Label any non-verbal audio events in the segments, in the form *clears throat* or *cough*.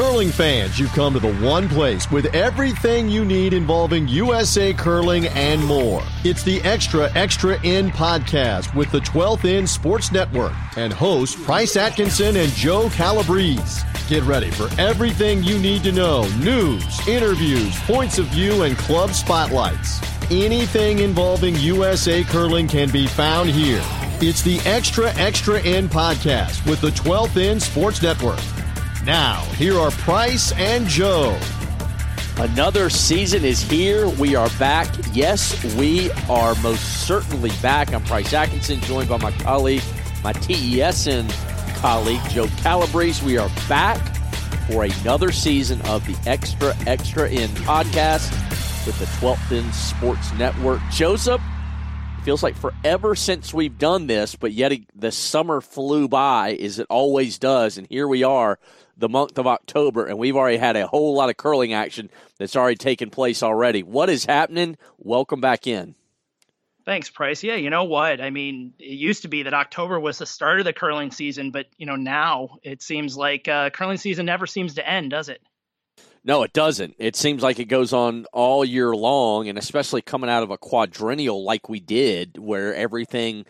Curling fans, you've come to the one place with everything you need involving USA curling and more. It's the Extra Extra End podcast with the 12th End Sports Network and hosts Price Atkinson and Joe Calabrese. Get ready for everything you need to know news, interviews, points of view, and club spotlights. Anything involving USA curling can be found here. It's the Extra Extra End podcast with the 12th End Sports Network. Now, here are Price and Joe. Another season is here. We are back. Yes, we are most certainly back. I'm Price Atkinson, joined by my colleague, my TESN colleague, Joe Calabrese. We are back for another season of the Extra Extra End podcast with the 12th End Sports Network. Joseph, feels like forever since we've done this, but yet the summer flew by as it always does. And here we are the month of October, and we've already had a whole lot of curling action that's already taken place already. What is happening? Welcome back in. Thanks, Price. Yeah, you know what? I mean, it used to be that October was the start of the curling season, but you know now it seems like uh, curling season never seems to end, does it? No, it doesn't. It seems like it goes on all year long, and especially coming out of a quadrennial like we did, where everything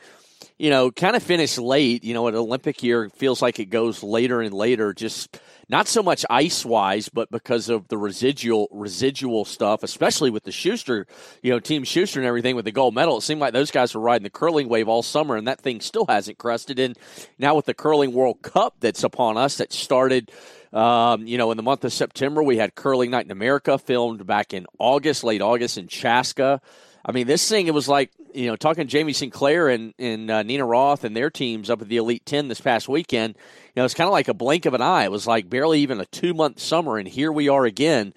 you know, kind of finish late. You know, an Olympic year feels like it goes later and later. Just not so much ice wise, but because of the residual residual stuff, especially with the Shuster, you know, Team Shuster and everything with the gold medal. It seemed like those guys were riding the curling wave all summer, and that thing still hasn't crested. And now with the curling World Cup that's upon us, that started. Um, you know, in the month of September, we had Curling Night in America filmed back in August, late August in Chaska. I mean, this thing, it was like, you know, talking to Jamie Sinclair and, and uh, Nina Roth and their teams up at the Elite 10 this past weekend, you know, it's kind of like a blink of an eye. It was like barely even a two month summer, and here we are again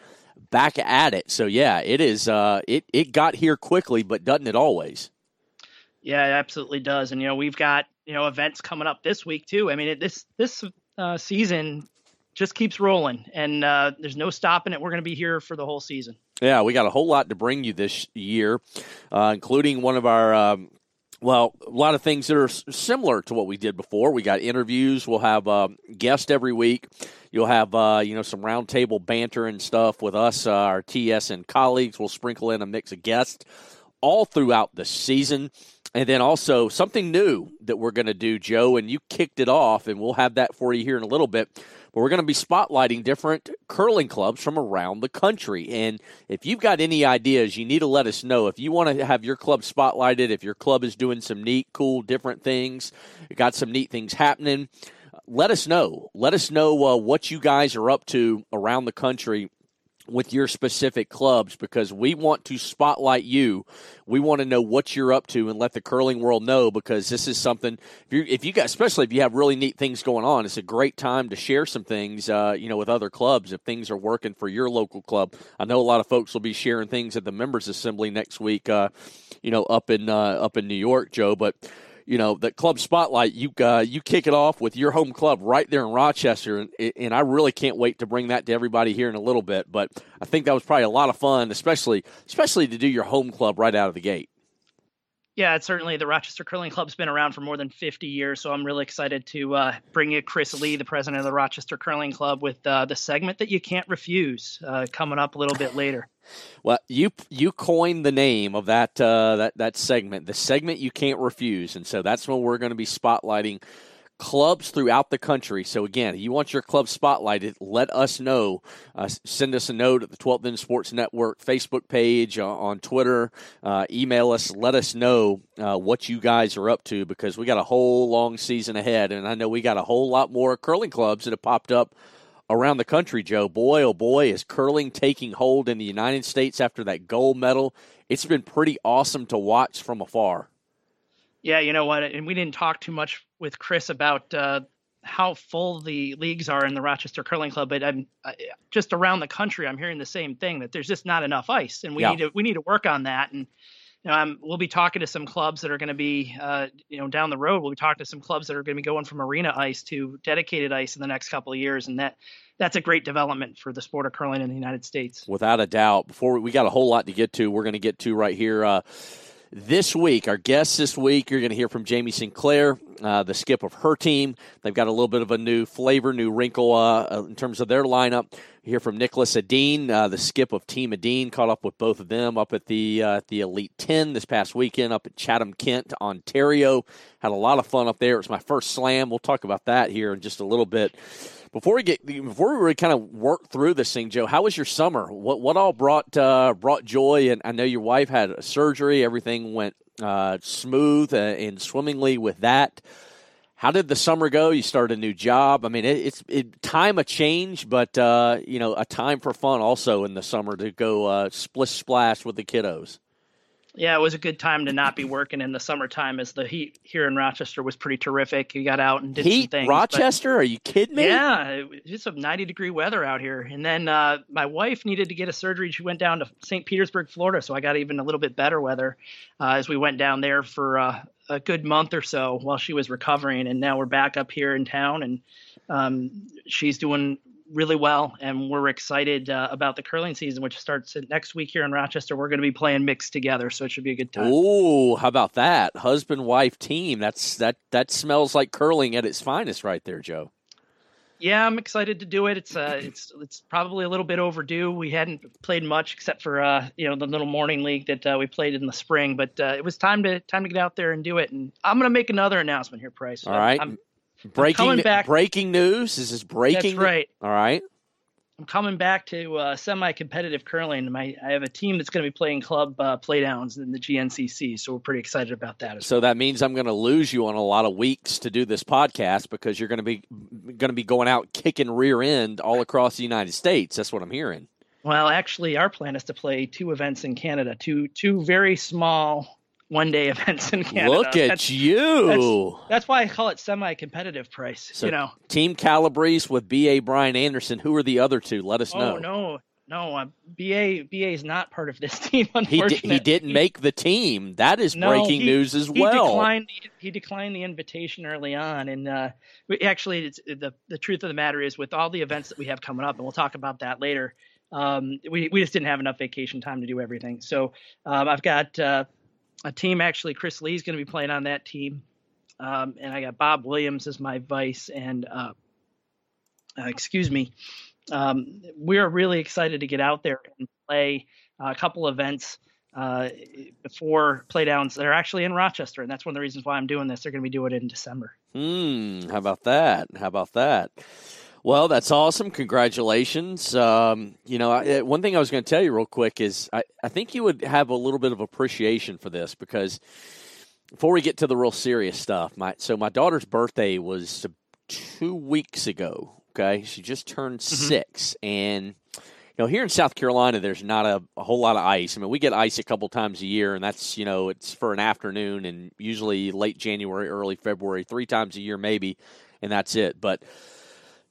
back at it. So, yeah, it is, uh, it, it got here quickly, but doesn't it always? Yeah, it absolutely does. And, you know, we've got, you know, events coming up this week, too. I mean, it, this, this uh, season just keeps rolling, and uh, there's no stopping it. We're going to be here for the whole season. Yeah, we got a whole lot to bring you this year, uh, including one of our. Um, well, a lot of things that are similar to what we did before. We got interviews. We'll have uh, guests every week. You'll have uh, you know some roundtable banter and stuff with us, uh, our TSN colleagues. We'll sprinkle in a mix of guests all throughout the season. And then also something new that we're going to do, Joe, and you kicked it off, and we'll have that for you here in a little bit. But we're going to be spotlighting different curling clubs from around the country. And if you've got any ideas, you need to let us know. If you want to have your club spotlighted, if your club is doing some neat, cool, different things, got some neat things happening, let us know. Let us know uh, what you guys are up to around the country with your specific clubs because we want to spotlight you. We want to know what you're up to and let the curling world know because this is something. If you if you got especially if you have really neat things going on, it's a great time to share some things. Uh, you know, with other clubs if things are working for your local club. I know a lot of folks will be sharing things at the members assembly next week. Uh, you know, up in uh, up in New York, Joe, but you know the club spotlight you uh, you kick it off with your home club right there in Rochester. And, and I really can't wait to bring that to everybody here in a little bit. But I think that was probably a lot of fun especially especially to do your home club right out of the gate yeah, it's certainly the Rochester Curling Club's been around for more than 50 years, so I'm really excited to uh, bring you Chris Lee, the president of the Rochester Curling Club, with uh, the segment that you can't refuse uh, coming up a little bit later. Well, you you coined the name of that uh, that that segment, the segment you can't refuse, and so that's when we're going to be spotlighting clubs throughout the country. So again, you want your club spotlighted, let us know. Uh, send us a note at the 12th End Sports Network Facebook page, uh, on Twitter, uh, email us, let us know uh, what you guys are up to because we got a whole long season ahead, and I know we got a whole lot more curling clubs that have popped up around the country, Joe. Boy, oh boy, is curling taking hold in the United States after that gold medal. It's been pretty awesome to watch from afar. Yeah, you know what? And we didn't talk too much with Chris about uh, how full the leagues are in the Rochester Curling Club, but I'm I, just around the country. I'm hearing the same thing that there's just not enough ice, and we yeah. need to we need to work on that. And you know, I'm, we'll be talking to some clubs that are going to be, uh, you know, down the road. We'll be talking to some clubs that are going to be going from arena ice to dedicated ice in the next couple of years, and that that's a great development for the sport of curling in the United States. Without a doubt. Before we, we got a whole lot to get to, we're going to get to right here. Uh, this week, our guests this week, you're going to hear from Jamie Sinclair, uh, the skip of her team. They've got a little bit of a new flavor, new wrinkle uh, uh in terms of their lineup. You hear from Niklas Edin, uh, the skip of Team Edin. Caught up with both of them up at the uh, the Elite Ten this past weekend up at Chatham, Kent, Ontario. Had a lot of fun up there. It was my first slam. We'll talk about that here in just a little bit. Before we get before we really kind of work through this thing, Joe, how was your summer? What what all brought uh, brought joy? And I know your wife had a surgery. Everything went uh, smooth and swimmingly with that. How did the summer go? You started a new job. I mean, it, it's it, time of change, but uh, you know, a time for fun also in the summer to go uh, splish splash with the kiddos. Yeah, it was a good time to not be working in the summertime as the heat here in Rochester was pretty terrific. You got out and did heat, some things. Rochester? Are you kidding me? Yeah, it's a 90 degree weather out here. And then uh, my wife needed to get a surgery. She went down to St. Petersburg, Florida. So I got even a little bit better weather uh, as we went down there for uh, a good month or so while she was recovering. And now we're back up here in town and um, she's doing really well, and we're excited uh, about the curling season, which starts next week here in Rochester. We're going to be playing mixed together, so it should be a good time. Oh, how about that husband wife team? That's that that smells like curling at its finest, right there, Joe. Yeah, I'm excited to do it. It's uh, it's it's probably a little bit overdue. We hadn't played much except for uh, you know, the little morning league that uh, we played in the spring, but uh, it was time to time to get out there and do it. And I'm going to make another announcement here, Price. All right. I'm, Breaking back, breaking news. Is this breaking? That's right. All right. I'm coming back to uh, semi-competitive curling. My I have a team that's going to be playing club uh, playdowns in the GNCC, so we're pretty excited about that. so well. that means I'm going to lose you on a lot of weeks to do this podcast because you're going to be going to be going out kicking rear end all across the United States. That's what I'm hearing. Well, actually, our plan is to play two events in Canada, two two very small one day *laughs* events in Canada. Look at that's, you. That's, that's, why I call it semi competitive price. So you know, Team Calabrese with BA Brian Anderson. Who are the other two? Let us oh, know. No, no, uh, BA BA is not part of this *laughs* team. Unfortunately, he, he didn't make the team. That is no, breaking he, news as he well. Declined, he declined the invitation early on, and uh, we, actually, the the truth of the matter is, with all the events that we have coming up, and we'll talk about that later. Um, we we just didn't have enough vacation time to do everything. So um, I've got. Uh, a team. Actually, Chris Lee's going to be playing on that team, um, and I got Bob Williams as my vice. And uh, uh, excuse me, um, we're really excited to get out there and play a couple events uh, before playdowns that are actually in Rochester, and that's one of the reasons why I'm doing this. They're going to be doing it in December. Hmm. How about that? How about that? Well, that's awesome. Congratulations. Um, you know, I, one thing I was going to tell you real quick is I, I think you would have a little bit of appreciation for this because before we get to the real serious stuff, my so my daughter's birthday was two weeks ago. Okay, she just turned mm-hmm. six, and you know, here in South Carolina, there's not a, a, whole lot of ice. I mean, we get ice a couple times a year, and that's you know, it's for an afternoon, and usually late January, early February, three times a year maybe, and that's it. But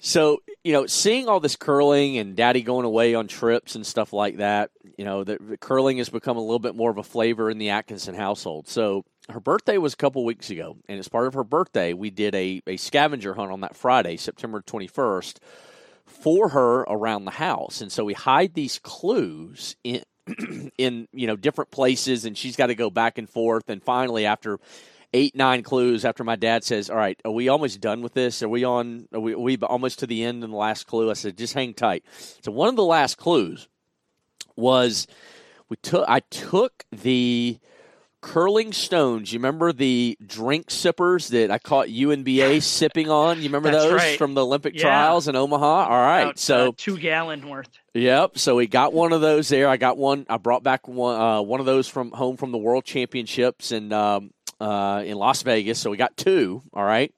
so, you know, seeing all this curling and daddy going away on trips and stuff like that, you know, the, the, curling has become a little bit more of a flavor in the Atkinson household. So, her birthday was a couple weeks ago, and as part of her birthday, we did a, a scavenger hunt on that Friday, September 21st, for her around the house. And so we hide these clues in *clears throat* in you know different places and she's got to go back and forth and finally after eight nine clues after my dad says, "All right, are we almost done with this? Are we on? Are we, are we almost to the end and the last clue?" I said, "Just hang tight." So one of the last clues was we took. I took the curling stones. You remember the drink sippers that I caught UNBA *laughs* sipping on? You remember That's those right. from the Olympic yeah. trials in Omaha? All right, About, so uh, two gallon worth. Yep. So we got one of those there. I got one. I brought back one. Uh, one of those from home from the World Championships, and um, uh, in Las Vegas. So we got two. All right.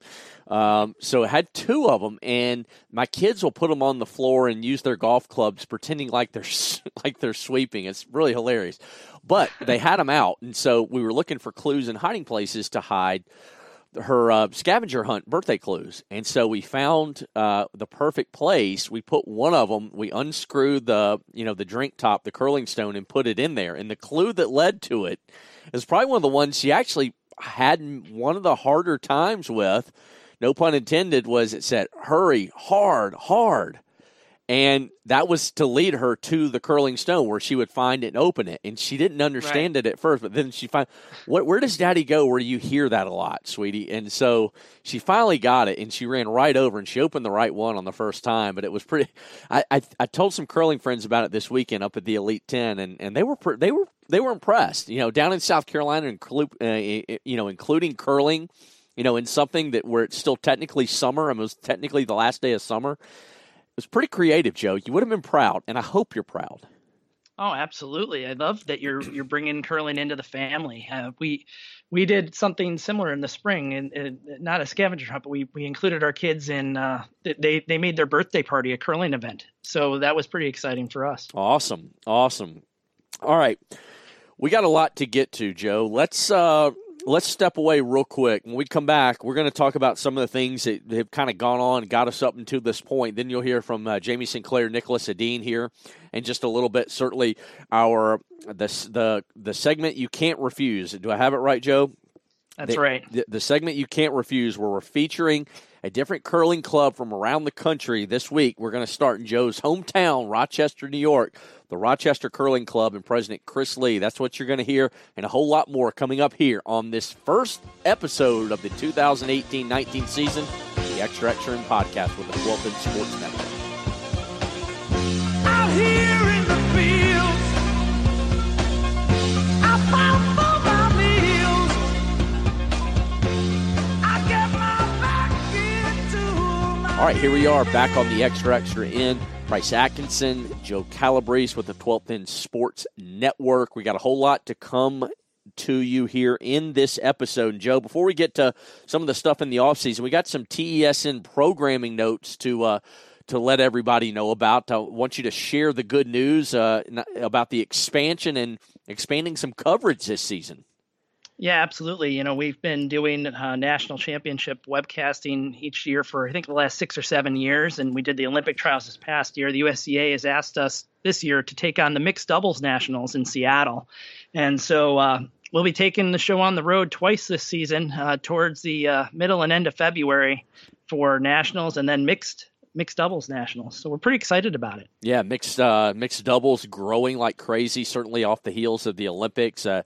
Um, so I had two of them, and my kids will put them on the floor and use their golf clubs, pretending like they're *laughs* like they're sweeping. It's really hilarious. But they had them out, and so we were looking for clues and hiding places to hide her uh, scavenger hunt birthday clues, and so we found uh, the perfect place. We put one of them. We unscrewed the you know the drink top, the curling stone, and put it in there. And the clue that led to it is probably one of the ones she actually had one of the harder times with, no pun intended, was it said, hurry, hard, hard. and that was to lead her to the curling stone where she would find it and open it and she didn't understand right. it at first but then she find what where does daddy go where you hear that a lot sweetie and so she finally got it and she ran right over and she opened the right one on the first time but it was pretty i i, I told some curling friends about it this weekend up at the elite 10 and and they were they were they were impressed you know down in south carolina uh, you know including curling you know in something that where it's still technically summer and was technically the last day of summer It was pretty creative, Joe. You would have been proud, and I hope you're proud. Oh, absolutely! I love that you're you're bringing curling into the family. Uh, we we did something similar in the spring, and, and, not a scavenger hunt, but we we included our kids in. Uh, they they made their birthday party a curling event, so that was pretty exciting for us. Awesome, awesome. All right, we got a lot to get to, Joe. Let's uh, let's step away real quick. When we come back, we're going to talk about some of the things that have kind of gone on and got us up until this point. Then you'll hear from uh, Jamie Sinclair, Niklas Edin here and just a little bit. Certainly, our the the the segment you can't refuse. Do I have it right, Joe? That's the, right. The, the segment you can't refuse, where we're featuring a different curling club from around the country this week. We're going to start in Joe's hometown, Rochester, New York, the Rochester Curling Club and President Chris Lee. That's what you're going to hear, and a whole lot more coming up here on this first episode of the 2018 19 season, the Extra Extra End podcast with the 12th Sports Network. All right, here we are back on the Extra Extra End. Price Atkinson, Joe Calabrese with the 12th End Sports Network. We got a whole lot to come to you here in this episode. Joe, before we get to some of the stuff in the offseason, we got some TESN programming notes to uh, to let everybody know about. I want you to share the good news uh, about the expansion and expanding some coverage this season. Yeah, absolutely. You know, we've been doing uh, national championship webcasting each year for I think the last six or seven years, and we did the Olympic trials this past year. The USCA has asked us this year to take on the mixed doubles nationals in Seattle, and so uh, we'll be taking the show on the road twice this season, uh, towards the uh, middle and end of February for nationals, and then mixed mixed doubles nationals. So we're pretty excited about it. Yeah, mixed uh, mixed doubles growing like crazy. Certainly off the heels of the Olympics. Uh,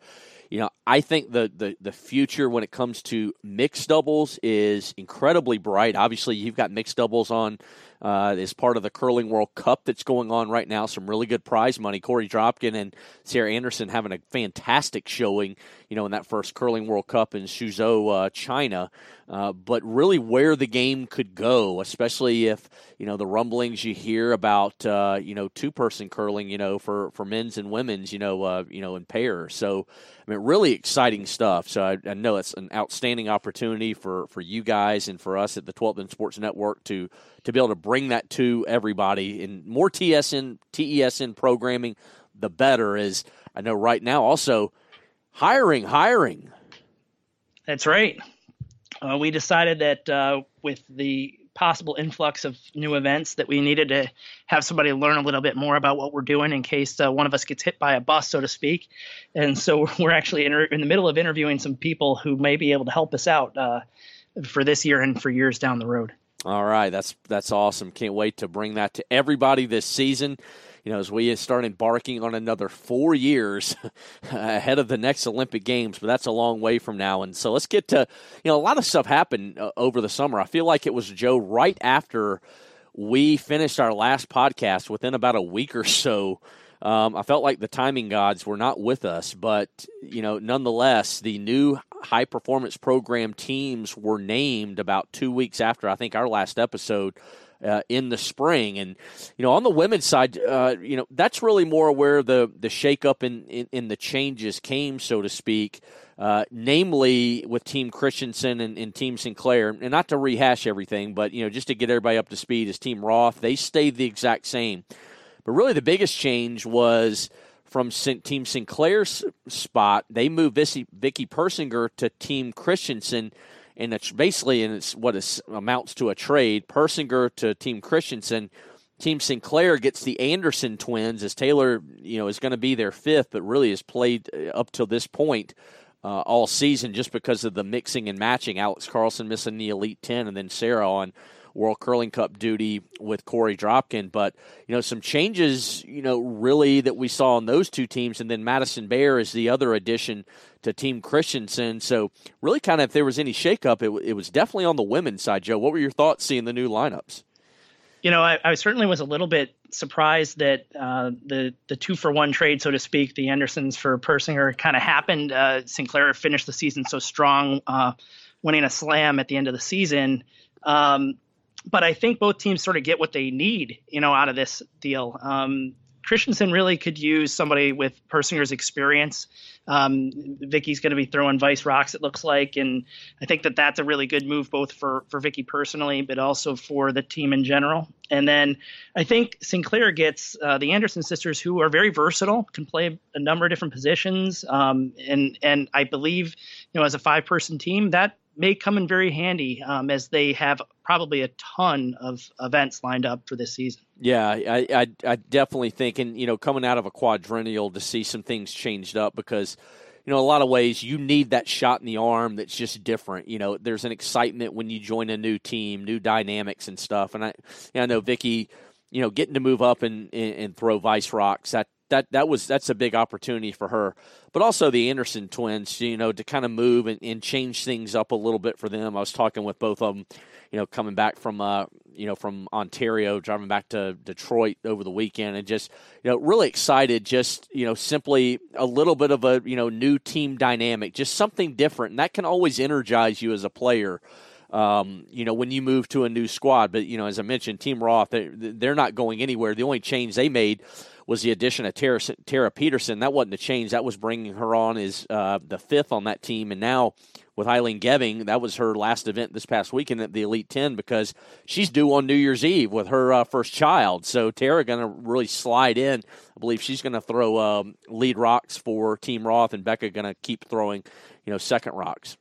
you know, I think the, the, the future when it comes to mixed doubles is incredibly bright. Obviously, you've got mixed doubles on uh, as part of the Curling World Cup that's going on right now. Some really good prize money. Korey Dropkin and Sarah Anderson having a fantastic showing, you know, in that first Curling World Cup in Suzhou, uh, China. Uh, but really, where the game could go, especially if you know the rumblings you hear about, uh, you know, two-person curling, you know, for, for men's and women's, you know, uh, you know, in pairs. So, I mean, really exciting stuff. So I, I know it's an outstanding opportunity for for you guys and for us at the 12th End Sports Network to to be able to bring that to everybody. And more TSN TESN programming, the better. Is I know right now also hiring, hiring. That's right uh, we decided that uh, with the possible influx of new events that we needed to have somebody learn a little bit more about what we're doing in case uh, one of us gets hit by a bus, so to speak. And so *laughs* we're actually in, in, the middle of interviewing some people who may be able to help us out uh, for this year and for years down the road. All right, that's that's awesome. Can't wait to bring that to everybody this season you know, as we start embarking on another four years *laughs* ahead of the next Olympic Games, but that's a long way from now. And so let's get to, you know, a lot of stuff happened uh, over the summer. I feel like it was Joe right after we finished our last podcast within about a week or so. Um, I felt like the timing gods were not with us, but you know, nonetheless, the new high performance program teams were named about two weeks after I think our last episode uh, in the spring. And you know, on the women's side, uh, you know, that's really more where the the shakeup in, in, in the changes came, so to speak. Uh, namely, with Team Christensen and, and, Team Sinclair, and not to rehash everything, but you know, just to get everybody up to speed, as Team Roth, they stayed the exact same. But really, the biggest change was from Team Sinclair's spot. They moved Vicky Persinger to Team Christensen and it's basically and it's what is, amounts to a trade. Persinger to Team Christensen. Team Sinclair gets the Anderson twins as Taylor, you know, is going to be their fifth, but really has played uh, up till this point uh, all season just because of the mixing and matching. Alex Carlson missing the Elite Ten, and then Sarah on World Curling Cup duty with Korey Dropkin. But you know, some changes, you know, really that we saw in those two teams, and then Madison Bear is the other addition to Team Christensen. So really, kind of if there was any shakeup, it, it was definitely on the women's side. Joe, what were your thoughts seeing the new lineups? You know, I, I certainly was a little bit surprised that uh, the the two for one trade, so to speak, the Andersons for Persinger kind of happened. Uh, Sinclair finished the season so strong, uh, winning a slam at the end of the season. Um, but I think both teams sort of get what they need, you know, out of this deal. Um, Christensen really could use somebody with Persinger's experience. Um, Vicky's going to be throwing vice rocks, it looks like, and I think that that's a really good move both for for Vicky personally, but also for the team in general. And then I think Sinclair gets uh, the Anderson sisters, who are very versatile, can play a number of different positions, um, and and I believe, you know, as a five person team, that may come in very handy um, as they have probably a ton of events lined up for this season. Yeah, I, I, I definitely think, and you know, coming out of a quadrennial to see some things changed up because, you know, a lot of ways you need that shot in the arm that's just different. You know, there's an excitement when you join a new team, new dynamics and stuff. And I, I know Vicky, you know, getting to move up and, and, and throw vice rocks that that that was that's a big opportunity for her. But also the Anderson twins, you know, to kind of move and, and change things up a little bit for them. I was talking with both of them, you know, coming back from uh, you know, from Ontario, driving back to Detroit over the weekend, and just you know, really excited. Just you know, simply a little bit of a you know new team dynamic, just something different, and that can always energize you as a player. Um, you know, when you move to a new squad. But, you know, as I mentioned, Team Roth, they're, they're not going anywhere. The only change they made was the addition of Tara, Tara Peterson. That wasn't a change. That was bringing her on as uh, the fifth on that team. And now with Aileen Geving, that was her last event this past weekend at the Elite 10 because she's due on New Year's Eve with her uh, first child. So Tara going to really slide in. I believe she's going to throw um, lead rocks for Team Roth, and Becca going to keep throwing, you know, second rocks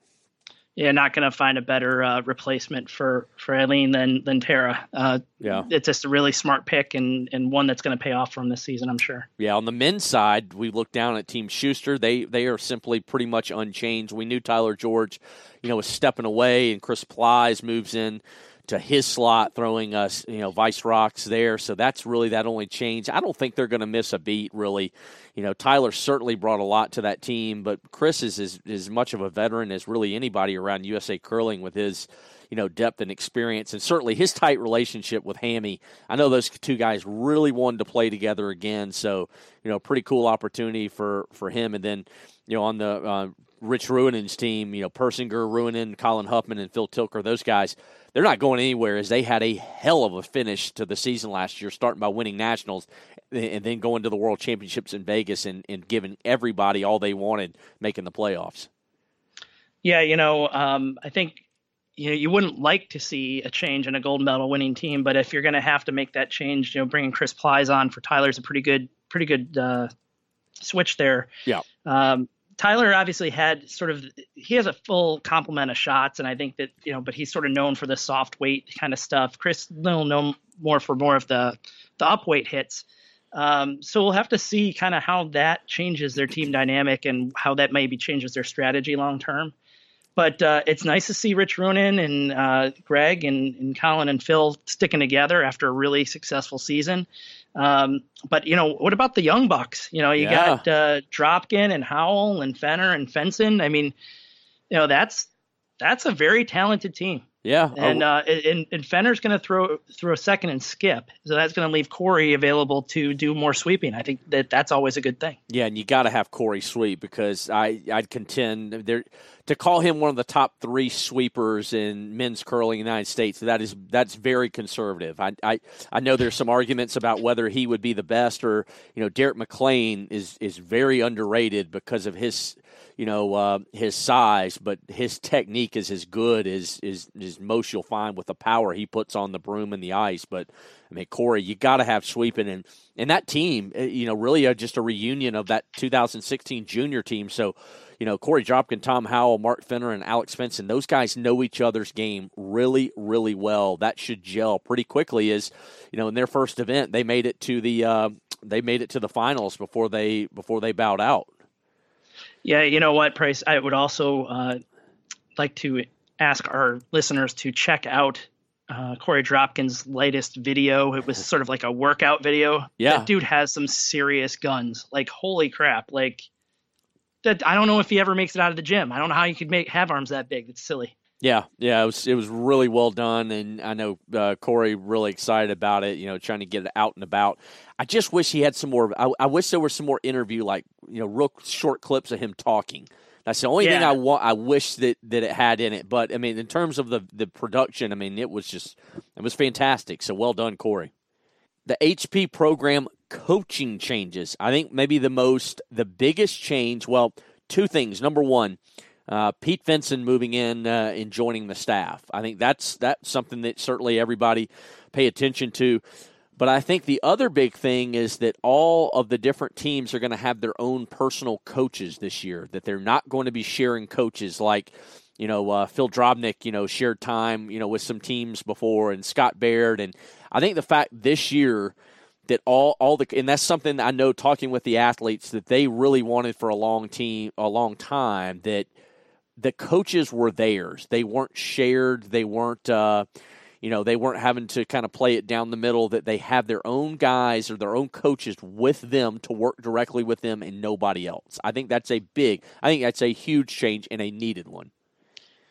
yeah, not going to find a better uh, replacement for for Aileen than than Tara. Uh, yeah, it's just a really smart pick and and one that's going to pay off from this season, I'm sure. Yeah, on the men's side, we look down at Team Shuster. They they are simply pretty much unchanged. We knew Tyler George, you know, was stepping away, and Chris Plys moves in to his slot, throwing us, you know, vice rocks there. So that's really that only change. I don't think they're going to miss a beat, really. You know, Tyler certainly brought a lot to that team, but Chris is as, much of a veteran as really anybody around USA Curling with his, you know, depth and experience, and certainly his tight relationship with Hammy. I know those two guys really wanted to play together again, so you know, pretty cool opportunity for for him. And then, you know, on the uh, Rich Ruohonen's team, you know, Persinger, Ruohonen, Colin Hufman, and Phil Tilker, those guys they're not going anywhere as they had a hell of a finish to the season last year, starting by winning nationals and then going to the World Championships in Vegas and, and giving everybody all they wanted, making the playoffs. Yeah, you know, um, I think you know you wouldn't like to see a change in a gold medal winning team, but if you're going to have to make that change, you know, bringing Chris Plys on for Tyler's a pretty good, pretty good uh, switch there. Yeah. Um, Tyler obviously had sort of he has a full complement of shots, and I think that you know, but he's sort of known for the soft weight kind of stuff. Chris Little known more for more of the the up weight hits. Um, so we'll have to see kind of how that changes their team dynamic and how that maybe changes their strategy long term. But uh, it's nice to see Rich Ruohonen and uh, Greg and, and Colin and Phil sticking together after a really successful season. Um, but you know, what about the young bucks? You know, you yeah. got uh, Dropkin and Howell and Fenner and Fenson. I mean, you know, that's that's a very talented team. Yeah, and uh, and, and Fenner's going to throw throw a second and skip, so that's going to leave Korey available to do more sweeping. I think that that's always a good thing. Yeah, and you got to have Korey sweep because I I'd contend there to call him one of the top three sweepers in men's curling in the United States. That is that's very conservative. I I, I know there's some arguments about whether he would be the best or you know Derek McLean is is very underrated because of his you know uh, his size, but his technique is as good as is as most you'll find with the power he puts on the broom and the ice. But I mean, Korey, you got to have sweeping and and that team, eh, you know, really a, just a reunion of that 2016 junior team. So. You know, Korey Dropkin, Tom Howell, Mark Fenner, and Alex Fenson, those guys know each other's game really, really well. That should gel pretty quickly. As you know, in their first event, they made it to the uh, they made it to the finals before they before they bowed out. Yeah, you know what, Price? I would also uh, like to ask our listeners to check out uh, Korey Dropkin's latest video. It was sort of like a workout video. Yeah. That dude has some serious guns. Like, holy crap. Like, that I don't know if he ever makes it out of the gym. I don't know how you could make have arms that big. It's silly. Yeah, yeah, it was it was really well done, and I know uh, Korey really excited about it. You know, trying to get it out and about. I just wish he had some more. I, I wish there was some more interview, like you know, real short clips of him talking. That's the only yeah. thing I want. I wish that that it had in it. But I mean, in terms of the the production, I mean, it was just it was fantastic. So well done, Korey. The HP program coaching changes. I think maybe the most the biggest change. Well, two things. Number one uh, Pete Fenson moving in uh, and joining the staff. I think that's that's something that certainly everybody pay attention to. But I think the other big thing is that all of the different teams are going to have their own personal coaches this year. That they're not going to be sharing coaches like, you know, uh, Phil Drobnik, you know, shared time, you know, with some teams before, and Scott Baird. And I think the fact this year that all all the and that's something I know talking with the athletes that they really wanted for a long team a long time that the coaches were theirs. They weren't shared. They weren't, uh, you know, they weren't having to kind of play it down the middle. That they have their own guys or their own coaches with them to work directly with them and nobody else. I think that's a big. I think that's a huge change and a needed one.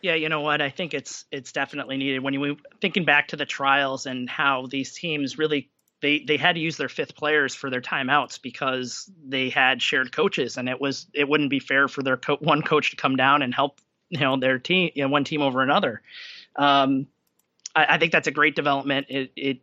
Yeah, you know what? I think it's it's definitely needed. When you thinking back to the trials and how these teams really they they had to use their fifth players for their timeouts because they had shared coaches and it was it wouldn't be fair for their co- one coach to come down and help you know their team you know, one team over another. Um, I, I, think that's a great development. It, it,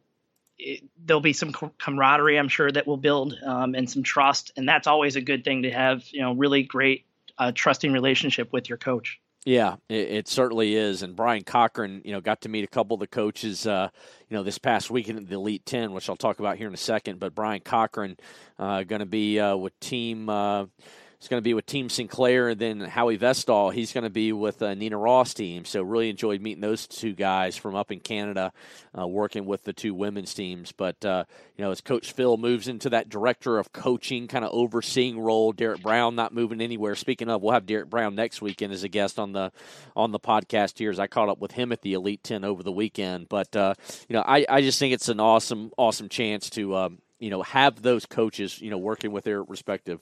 it there'll be some camaraderie i'm sure that will build um, and some trust and that's always a good thing to have you know really great uh, trusting relationship with your coach yeah, it, it, certainly is. And Bryan Cochrane, you know, got to meet a couple of the coaches, uh, you know, this past weekend at the Elite Ten, which I'll talk about here in a second. But Bryan Cochrane uh, going to be uh, with Team uh, He's going to be with Team Sinclair, and then Howie Vestal. He's going to be with uh, Nina Roth team. So really enjoyed meeting those two guys from up in Canada, uh, working with the two women's teams. But uh, you know, as Coach Phil moves into that director of coaching, kind of overseeing role, Derek Brown not moving anywhere. Speaking of, we'll have Derek Brown next weekend as a guest on the on the podcast here. As I caught up with him at the Elite Ten over the weekend. But uh, you know, I, I just think it's an awesome awesome chance to um, you know have those coaches you know working with their respective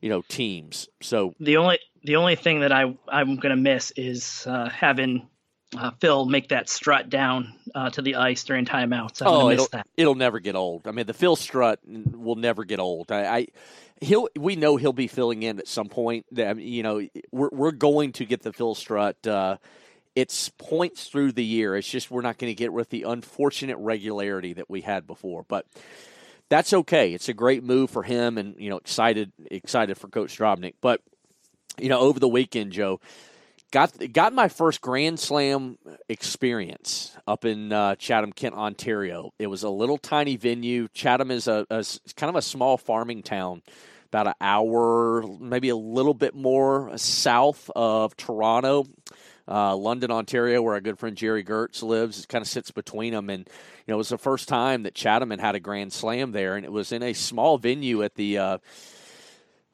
you know teams. So the only the only thing that I I'm going to miss is uh, having uh, Phil make that strut down uh, to the ice during timeouts. I'm oh, it'll, it'll never get old. I mean, the Phil strut will never get old. I, I he'll we know he'll be filling in at some point. That you know, we're we're going to get the Phil strut. Uh, it's points through the year. It's just we're not going to get with the unfortunate regularity that we had before. But that's okay. It's a great move for him, and you know, excited excited for Coach Drobnik. But you know, over the weekend, Joe got got my first Grand Slam experience up in uh, Chatham, Kent, Ontario. It was a little tiny venue. Chatham is a, a kind of a small farming town, about an hour, maybe a little bit more south of Toronto. Uh, London, Ontario, where our good friend Jerry Gertz lives, it kind of sits between them. And you know, it was the first time that Chatham had a Grand Slam there, and it was in a small venue at the. Uh,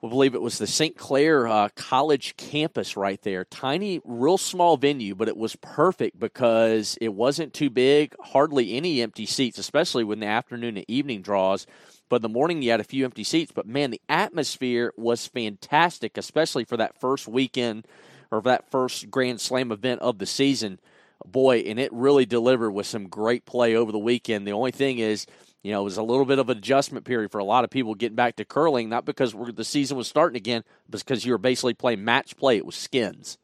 I believe it was the St. Clair uh, College campus right there. Tiny, real small venue, but it was perfect because it wasn't too big, hardly any empty seats, especially when the afternoon and evening draws. But in the morning, you had a few empty seats. But man, the atmosphere was fantastic, especially for that first weekend or that first Grand Slam event of the season. Boy, and it really delivered with some great play over the weekend. The only thing is, you know, it was a little bit of an adjustment period for a lot of people getting back to curling, not because the season was starting again, but because you were basically playing match play. It was skins.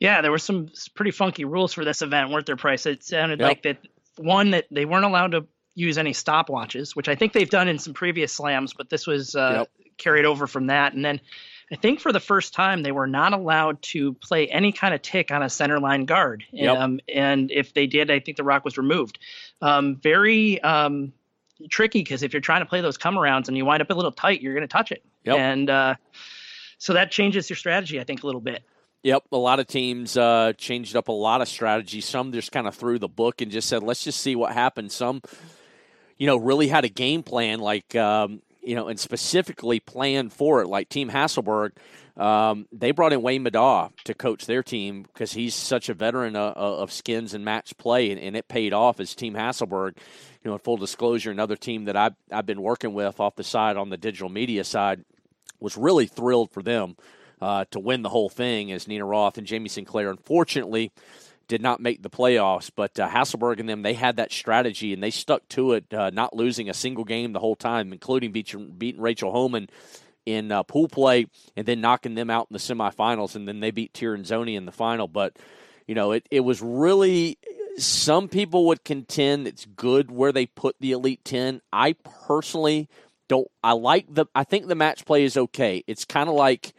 Yeah, there were some pretty funky rules for this event, weren't there, Price? It sounded yep. like that one that they weren't allowed to use any stopwatches, which I think they've done in some previous slams, but this was uh, yep. carried over from that. And then I think for the first time they were not allowed to play any kind of tick on a center line guard. Yep. Um, and if they did, I think the rock was removed. Um, very um, tricky because if you're trying to play those come arounds and you wind up a little tight, you're going to touch it. Yep. And uh, so that changes your strategy, I think, a little bit. Yep, a lot of teams uh, changed up a lot of strategies. Some just kind of threw the book and just said, "Let's just see what happens." Some, you know, really had a game plan. Like um, you know, and specifically planned for it. Like Team Hasselborg, um, they brought in Wayne Middaugh to coach their team because he's such a veteran uh, uh, of skins and match play, and, and, it paid off as Team Hasselborg. You know, in full disclosure, another team that I've, I've been working with off the side on the digital media side was really thrilled for them uh, to win the whole thing as Nina Roth and Jamie Sinclair. Unfortunately, did not make the playoffs, but uh, Hasselborg and them, they had that strategy and they stuck to it, uh, not losing a single game the whole time, including beating, Rachel Homan in uh, pool play and then knocking them out in the semifinals. And then they beat Tirinzoni in the final. But, you know, it, it was really, some people would contend it's good where they put the Elite 10. I personally don't, I like the, I think the match play is okay. It's kind of like,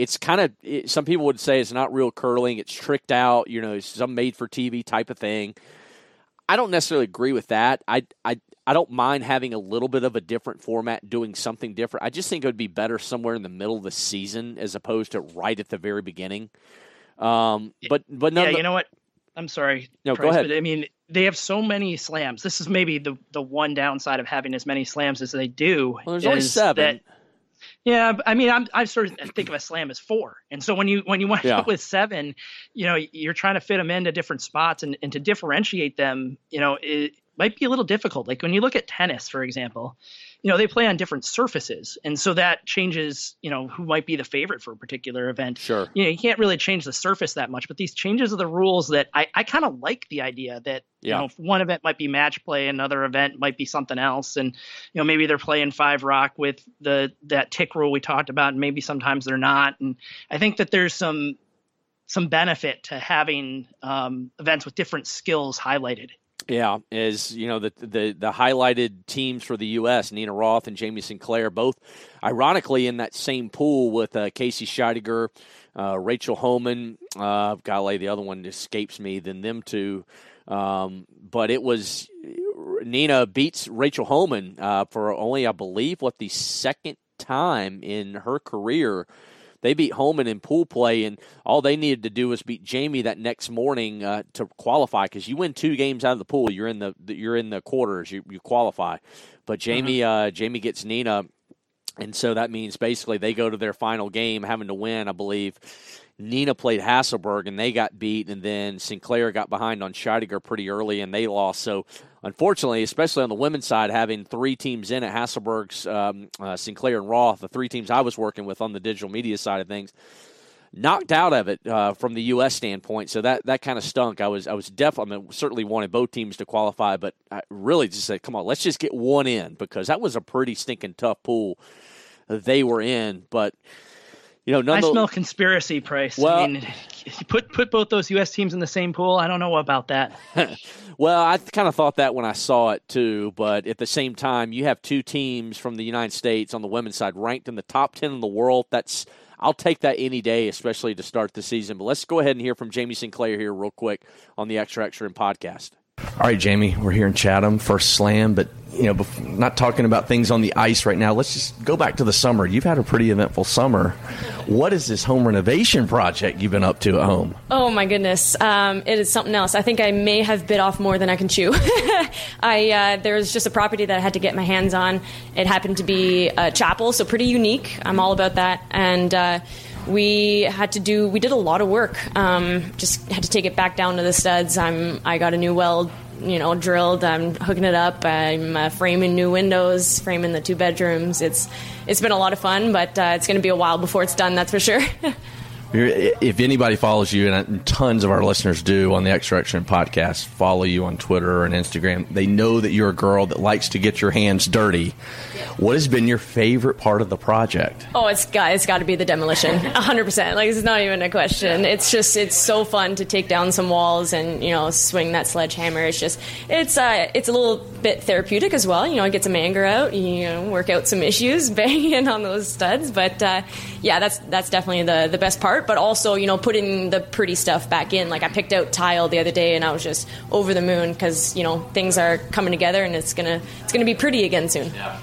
it's kind of it, some people would say it's not real curling. It's tricked out. You know, it's some made for TV type of thing. I don't necessarily agree with that. I I I don't mind having a little bit of a different format, doing something different. I just think it would be better somewhere in the middle of the season as opposed to right at the very beginning. Um, but but no, yeah, you know what? I'm sorry. No, Price, go ahead. I mean, they have so many slams. This is maybe the the one downside of having as many slams as they do. Well, there's only seven. That, yeah, I mean, I'm I sort of think of a slam as four, and so when you when you wind yeah. up with seven, you know, you're trying to fit them into different spots and and to differentiate them, you know, it might be a little difficult. Like when you look at tennis, for example, you know, they play on different surfaces. And so that changes, you know, who might be the favorite for a particular event. Sure. You know, you can't really change the surface that much, but these changes of the rules that I, I kind of like the idea that, yeah. you know, one event might be match play, another event might be something else. And, you know, maybe they're playing five rock with the, that tick rule we talked about, and maybe sometimes they're not. And I think that there's some, some benefit to having um, events with different skills highlighted. Yeah, is you know the the the highlighted teams for the U.S. Nina Roth and Jamie Sinclair, both ironically in that same pool with uh, Casey Scheidegger, uh, Rachel Homan. Uh, golly, the other one escapes me than them two. Um, but it was Nina beats Rachel Homan uh, for only, I believe, what the second time in her career they beat Homan in pool play, and all they needed to do was beat Jamie that next morning uh, to qualify. Because you win two games out of the pool, you're in the you're in the quarters, you, you qualify. But Jamie mm-hmm. uh, Jamie gets Nina, and so that means basically they go to their final game having to win, I believe. Nina played Hasselborg and they got beat, and then Sinclair got behind on Scheidegger pretty early and they lost. So, unfortunately, especially on the women's side, having three teams in at Hasselborg's, um, uh, Sinclair, and Roth, the three teams I was working with on the digital media side of things, knocked out of it uh, from the U.S. standpoint. So that that kind of stunk. I was I was definitely I mean, certainly wanted both teams to qualify, but I really just said, come on, let's just get one in because that was a pretty stinking tough pool they were in, but you know, I smell conspiracy, Price. Well, I mean, put put both those U.S. teams in the same pool. I don't know about that. *laughs* well, I kind of thought that when I saw it too, but at the same time, you have two teams from the United States on the women's side ranked in the top ten in the world. That's I'll take that any day, especially to start the season. But let's go ahead and hear from Jamie Sinclair here real quick on the Extra Extra End podcast. All right, Jamie, we're here in Chatham, first slam, but you know, not talking about things on the ice right now. Let's just go back to the summer. You've had a pretty eventful summer. What is this home renovation project you've been up to at home? Oh my goodness, um, it is something else. I think I may have bit off more than I can chew. *laughs* I uh, there was just a property that I had to get my hands on. It happened to be a chapel, so pretty unique. I'm all about that, and. Uh, we had to do we did a lot of work um, just had to take it back down to the studs i'm i got a new weld you know, drilled. I'm hooking it up. I'm uh, framing new windows, framing the two bedrooms. It's it's been a lot of fun, but uh, it's going to be a while before it's done. That's for sure. *laughs* if anybody follows you, and tons of our listeners do on the Extra Extra podcast, follow you on Twitter and Instagram, they know that you're a girl that likes to get your hands dirty. What has been your favorite part of the project? Oh, it's got it's got to be the demolition, hundred percent. Like it's not even a question. It's just it's so fun to take down some walls and you know swing that sledgehammer. It's just it's uh it's a little bit therapeutic as well. You know, get some anger out, you know, work out some issues, *laughs* banging on those studs. But uh, yeah, that's that's definitely the the best part but also you know putting the pretty stuff back in. Like I picked out tile the other day, and I was just over the moon because you know things are coming together, and it's gonna it's gonna be pretty again soon. Yeah.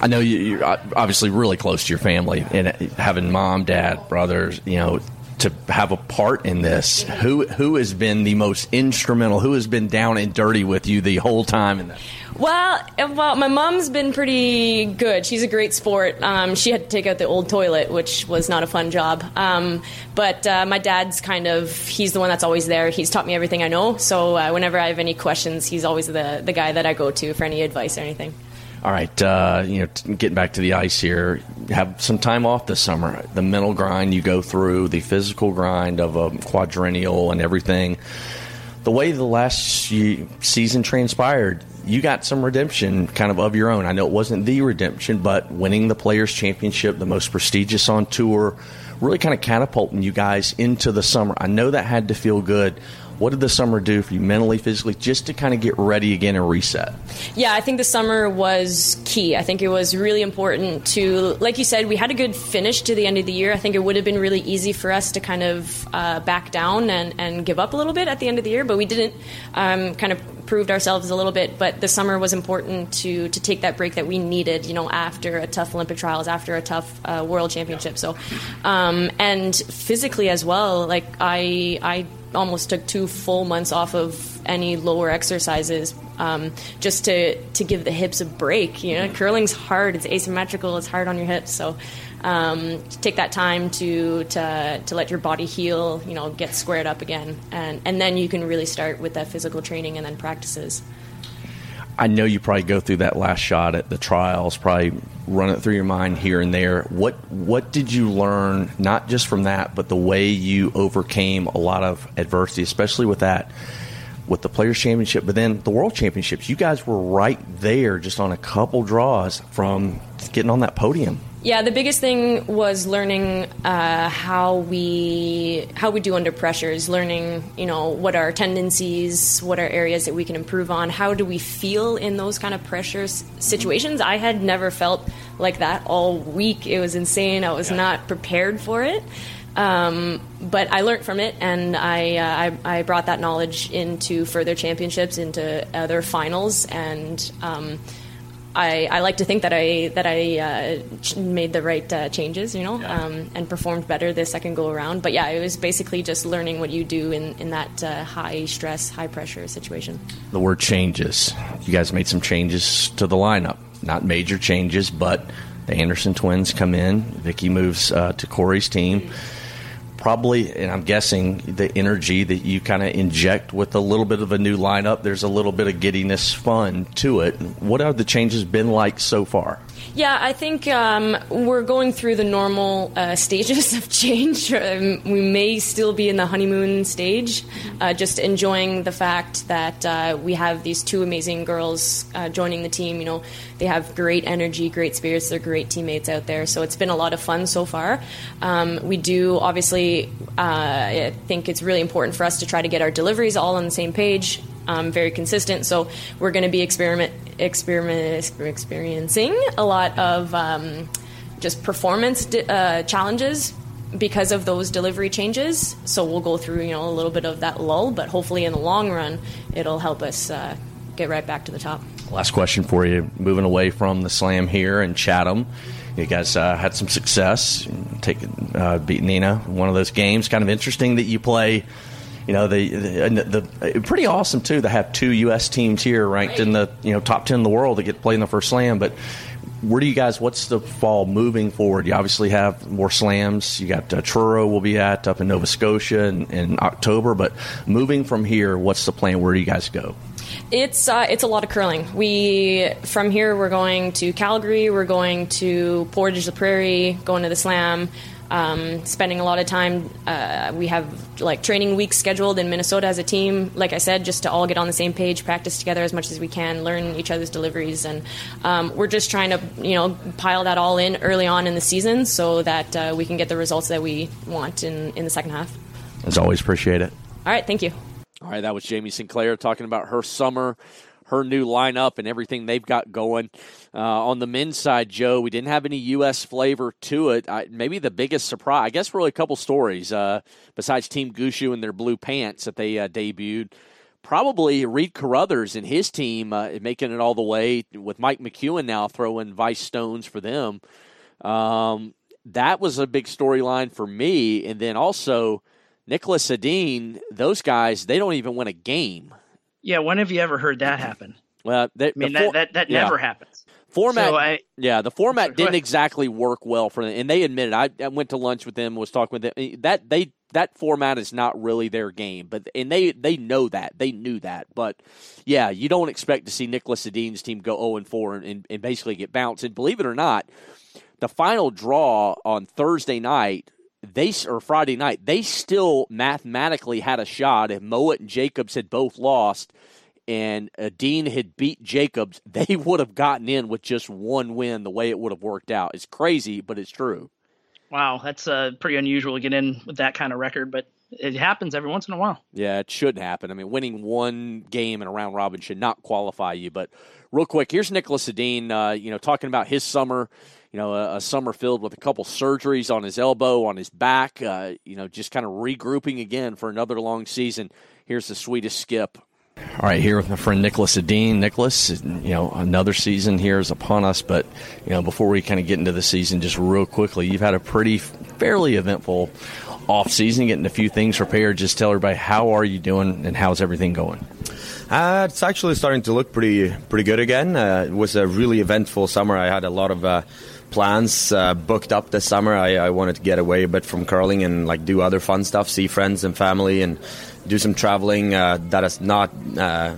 I know you're uh, obviously really close to your family, and having mom, dad, brothers, you know, to have a part in this. Who who has been the most instrumental? Who has been down and dirty with you the whole time in that? Well, well, my mom's been pretty good. She's a great sport. Um, she had to take out the old toilet, which was not a fun job. Um, but uh, my dad's kind of he's the one that's always there. He's taught me everything I know. So uh, whenever I have any questions, he's always the the guy that I go to for any advice or anything. All right, uh, you know, getting back to the ice here, have some time off this summer. The mental grind you go through, the physical grind of a quadrennial and everything. The way the last season transpired, you got some redemption kind of of your own. I know it wasn't the redemption, but winning the Players' Championship, the most prestigious on tour, really kind of catapulting you guys into the summer. I know that had to feel good. What did the summer do for you mentally, physically, just to kind of get ready again and reset? Yeah, I think the summer was key. I think it was really important to, like you said, we had a good finish to the end of the year. I think it would have been really easy for us to kind of uh, back down and, and give up a little bit at the end of the year, but we didn't. Um, kind of proved ourselves a little bit. But the summer was important to to take that break that we needed. You know, after a tough Olympic trials, after a tough uh, World Championship. So, um, and physically as well. Like I I almost took two full months off of any lower exercises um, just to to give the hips a break. You know, curling's hard. It's asymmetrical. It's hard on your hips. So. Um, take that time to, to to let your body heal, you know, get squared up again, and and then you can really start with that physical training and then practices. I know you probably go through that last shot at the trials, probably run it through your mind here and there. What what did you learn, not just from that, but the way you overcame a lot of adversity, especially with that, with the Players Championship, but then the World Championships. You guys were right there, just on a couple draws from getting on that podium. Yeah, the biggest thing was learning uh, how we how we do under pressures. Learning, you know, what our tendencies, what are areas that we can improve on. How do we feel in those kind of pressures situations? I had never felt like that all week. It was insane. I was yeah. not prepared for it. Um, but I learned from it, and I, uh, I, I brought that knowledge into further championships, into other finals, and. Um, I, I like to think that I that I uh, made the right uh, changes, you know, yeah. um, and performed better the second go around. But yeah, it was basically just learning what you do in in that uh, high stress, high pressure situation. The word changes. You guys made some changes to the lineup, not major changes, but the Anderson twins come in. Vicky moves uh, to Korey's team. Mm-hmm probably, and I'm guessing the energy that you kind of inject with a little bit of a new lineup, there's a little bit of giddiness fun to it. What have the changes been like so far? Yeah, I think um, we're going through the normal uh, *laughs* stages of change. Um, we may still be in the honeymoon stage, uh, just enjoying the fact that uh, we have these two amazing girls uh, joining the team. You know, they have great energy, great spirits. They're great teammates out there. So it's been a lot of fun so far. Um, we do obviously. Uh, I think it's really important for us to try to get our deliveries all on the same page um, very consistent. So we're going to be experiment, experiment, experiencing a lot of um, just performance uh, challenges because of those delivery changes. So we'll go through you know a little bit of that lull, but hopefully in the long run, it'll help us uh, get right back to the top. Last question for you: Moving away from the slam here in Chatham. You guys uh, had some success, taking uh, beating Nina. One of those games, kind of interesting that you play you know the, the, the, pretty awesome too to have two U.S. teams here ranked in the you know top ten in the world to get to play in the first slam. But where do you guys? What's the fall moving forward? You obviously have more slams. You got uh, Truro will be at up in Nova Scotia in, in October. But moving from here, what's the plan? Where do you guys go? It's uh, it's a lot of curling. We from here we're going to Calgary. We're going to Portage la Prairie. Going to the Slam um, spending a lot of time. Uh, we have like training weeks scheduled in Minnesota as a team. Like I said, just to all get on the same page, practice together as much as we can, learn each other's deliveries, and um, we're just trying to you know pile that all in early on in the season so that uh, we can get the results that we want in in the second half. As always, appreciate it. All right, thank you. All right, that was Jamie Sinclair talking about her summer her new lineup and everything they've got going. Uh, on the men's side, Joe, we didn't have any U.S. flavor to it. I, maybe the biggest surprise, I guess, really a couple stories uh, besides Team Gushue and their blue pants that they uh, debuted. Probably Reed Carruthers and his team uh, making it all the way with Mike McEwen now throwing vice stones for them. Um, that was a big storyline for me. And then also Niklas Edin, those guys, they don't even win a game. Yeah, when have you ever heard that happen? Well, they, I mean the for- that that, that yeah. never happens. Format, So I- yeah, the format didn't exactly work well for them, and they admitted. I, I went to lunch with them, was talking with them. That they that format is not really their game, but and they they know that they knew that. But yeah, you don't expect to see Niklas Edin's team go zero and four and, and basically get bounced. And believe it or not, the final draw on Thursday night, they or Friday night, they still mathematically had a shot. If Mouat and Jacobs had both lost, and uh, Dean had beat Jacobs, *laughs* they would have gotten in with just one win. The way it would have worked out, it's crazy, but it's true. Wow, that's uh, pretty unusual to get in with that kind of record, but it happens every once in a while. Yeah, it shouldn't happen. I mean, winning one game in a round robin should not qualify you. But real quick, here's Niklas Edin, uh, you know, talking about his summer. You know, a, a summer filled with a couple surgeries on his elbow, on his back. Uh, you know, just kind of regrouping again for another long season. Here's the sweetest skip. All right, here with my friend Niklas Edin. Nicholas, you know, another season here is upon us, but you know, before we kind of get into the season, just real quickly, you've had a pretty fairly eventful off season, getting a few things prepared. Just tell everybody how are you doing and how's everything going? Uh, it's actually starting to look pretty pretty good again. Uh, it was a really eventful summer. I had a lot of uh, plans uh, booked up this summer. I, I wanted to get away a bit from curling and like do other fun stuff, see friends and family, and do some traveling uh, that is not uh,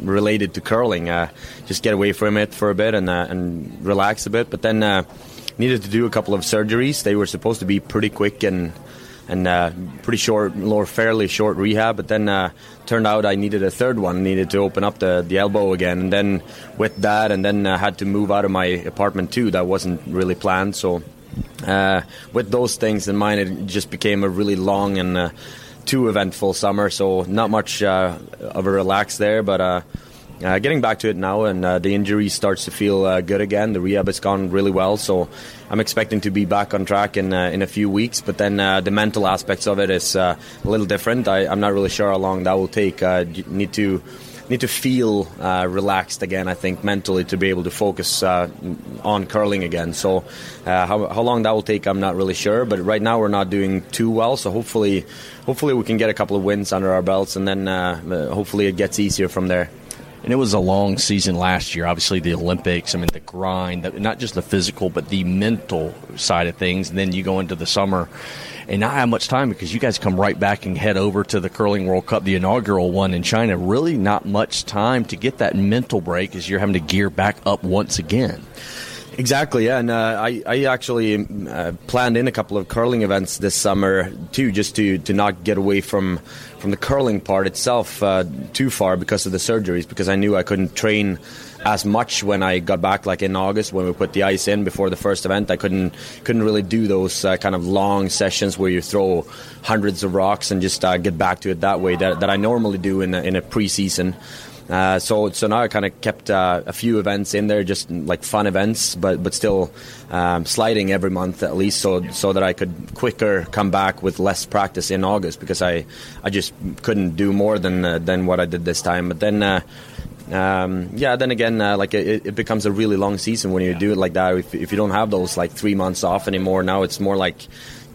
related to curling. Uh, just get away from it for a bit and uh, and relax a bit. But then uh, needed to do a couple of surgeries. They were supposed to be pretty quick and and uh, pretty short, or fairly short rehab. But then uh, turned out I needed a third one. Needed to open up the, the elbow again, and then with that, and then uh, had to move out of my apartment too. That wasn't really planned. So uh, with those things in mind, it just became a really long and uh, too eventful summer. So not much uh, of a relax there, but. Uh, getting back to it now, and uh, the injury starts to feel uh, good again. The rehab has gone really well, so I'm expecting to be back on track in uh, in a few weeks. But then uh, the mental aspects of it is uh, a little different. I, I'm not really sure how long that will take. You need to need to feel uh, relaxed again. I think mentally to be able to focus uh, on curling again. So uh, how, how long that will take, I'm not really sure. But right now we're not doing too well. So hopefully, hopefully we can get a couple of wins under our belts, and then hopefully it gets easier from there. And it was a long season last year. Obviously, the Olympics. I mean, the grind, not just the physical, but the mental side of things. And then you go into the summer and not have much time because you guys come right back and head over to the Curling World Cup, the inaugural one in China. Really, not much time to get that mental break as you're having to gear back up once again. Exactly, yeah, and uh, I, I actually uh, planned in a couple of curling events this summer too, just to, to not get away from from the curling part itself uh, too far because of the surgeries. Because I knew I couldn't train as much when I got back, like in August when we put the ice in before the first event. I couldn't couldn't really do those uh, kind of long sessions where you throw hundreds of rocks and just uh, get back to it that way that, that I normally do in a, in a preseason. Uh, so so now I kind of kept uh, a few events in there, just like fun events, but but still um, sliding every month at least, so so that I could quicker come back with less practice in August because I I just couldn't do more than uh, than what I did this time. But then. Uh, um, yeah, then again, uh, like it, it becomes a really long season when you do it like that. If, if you don't have those like three months off anymore, now it's more like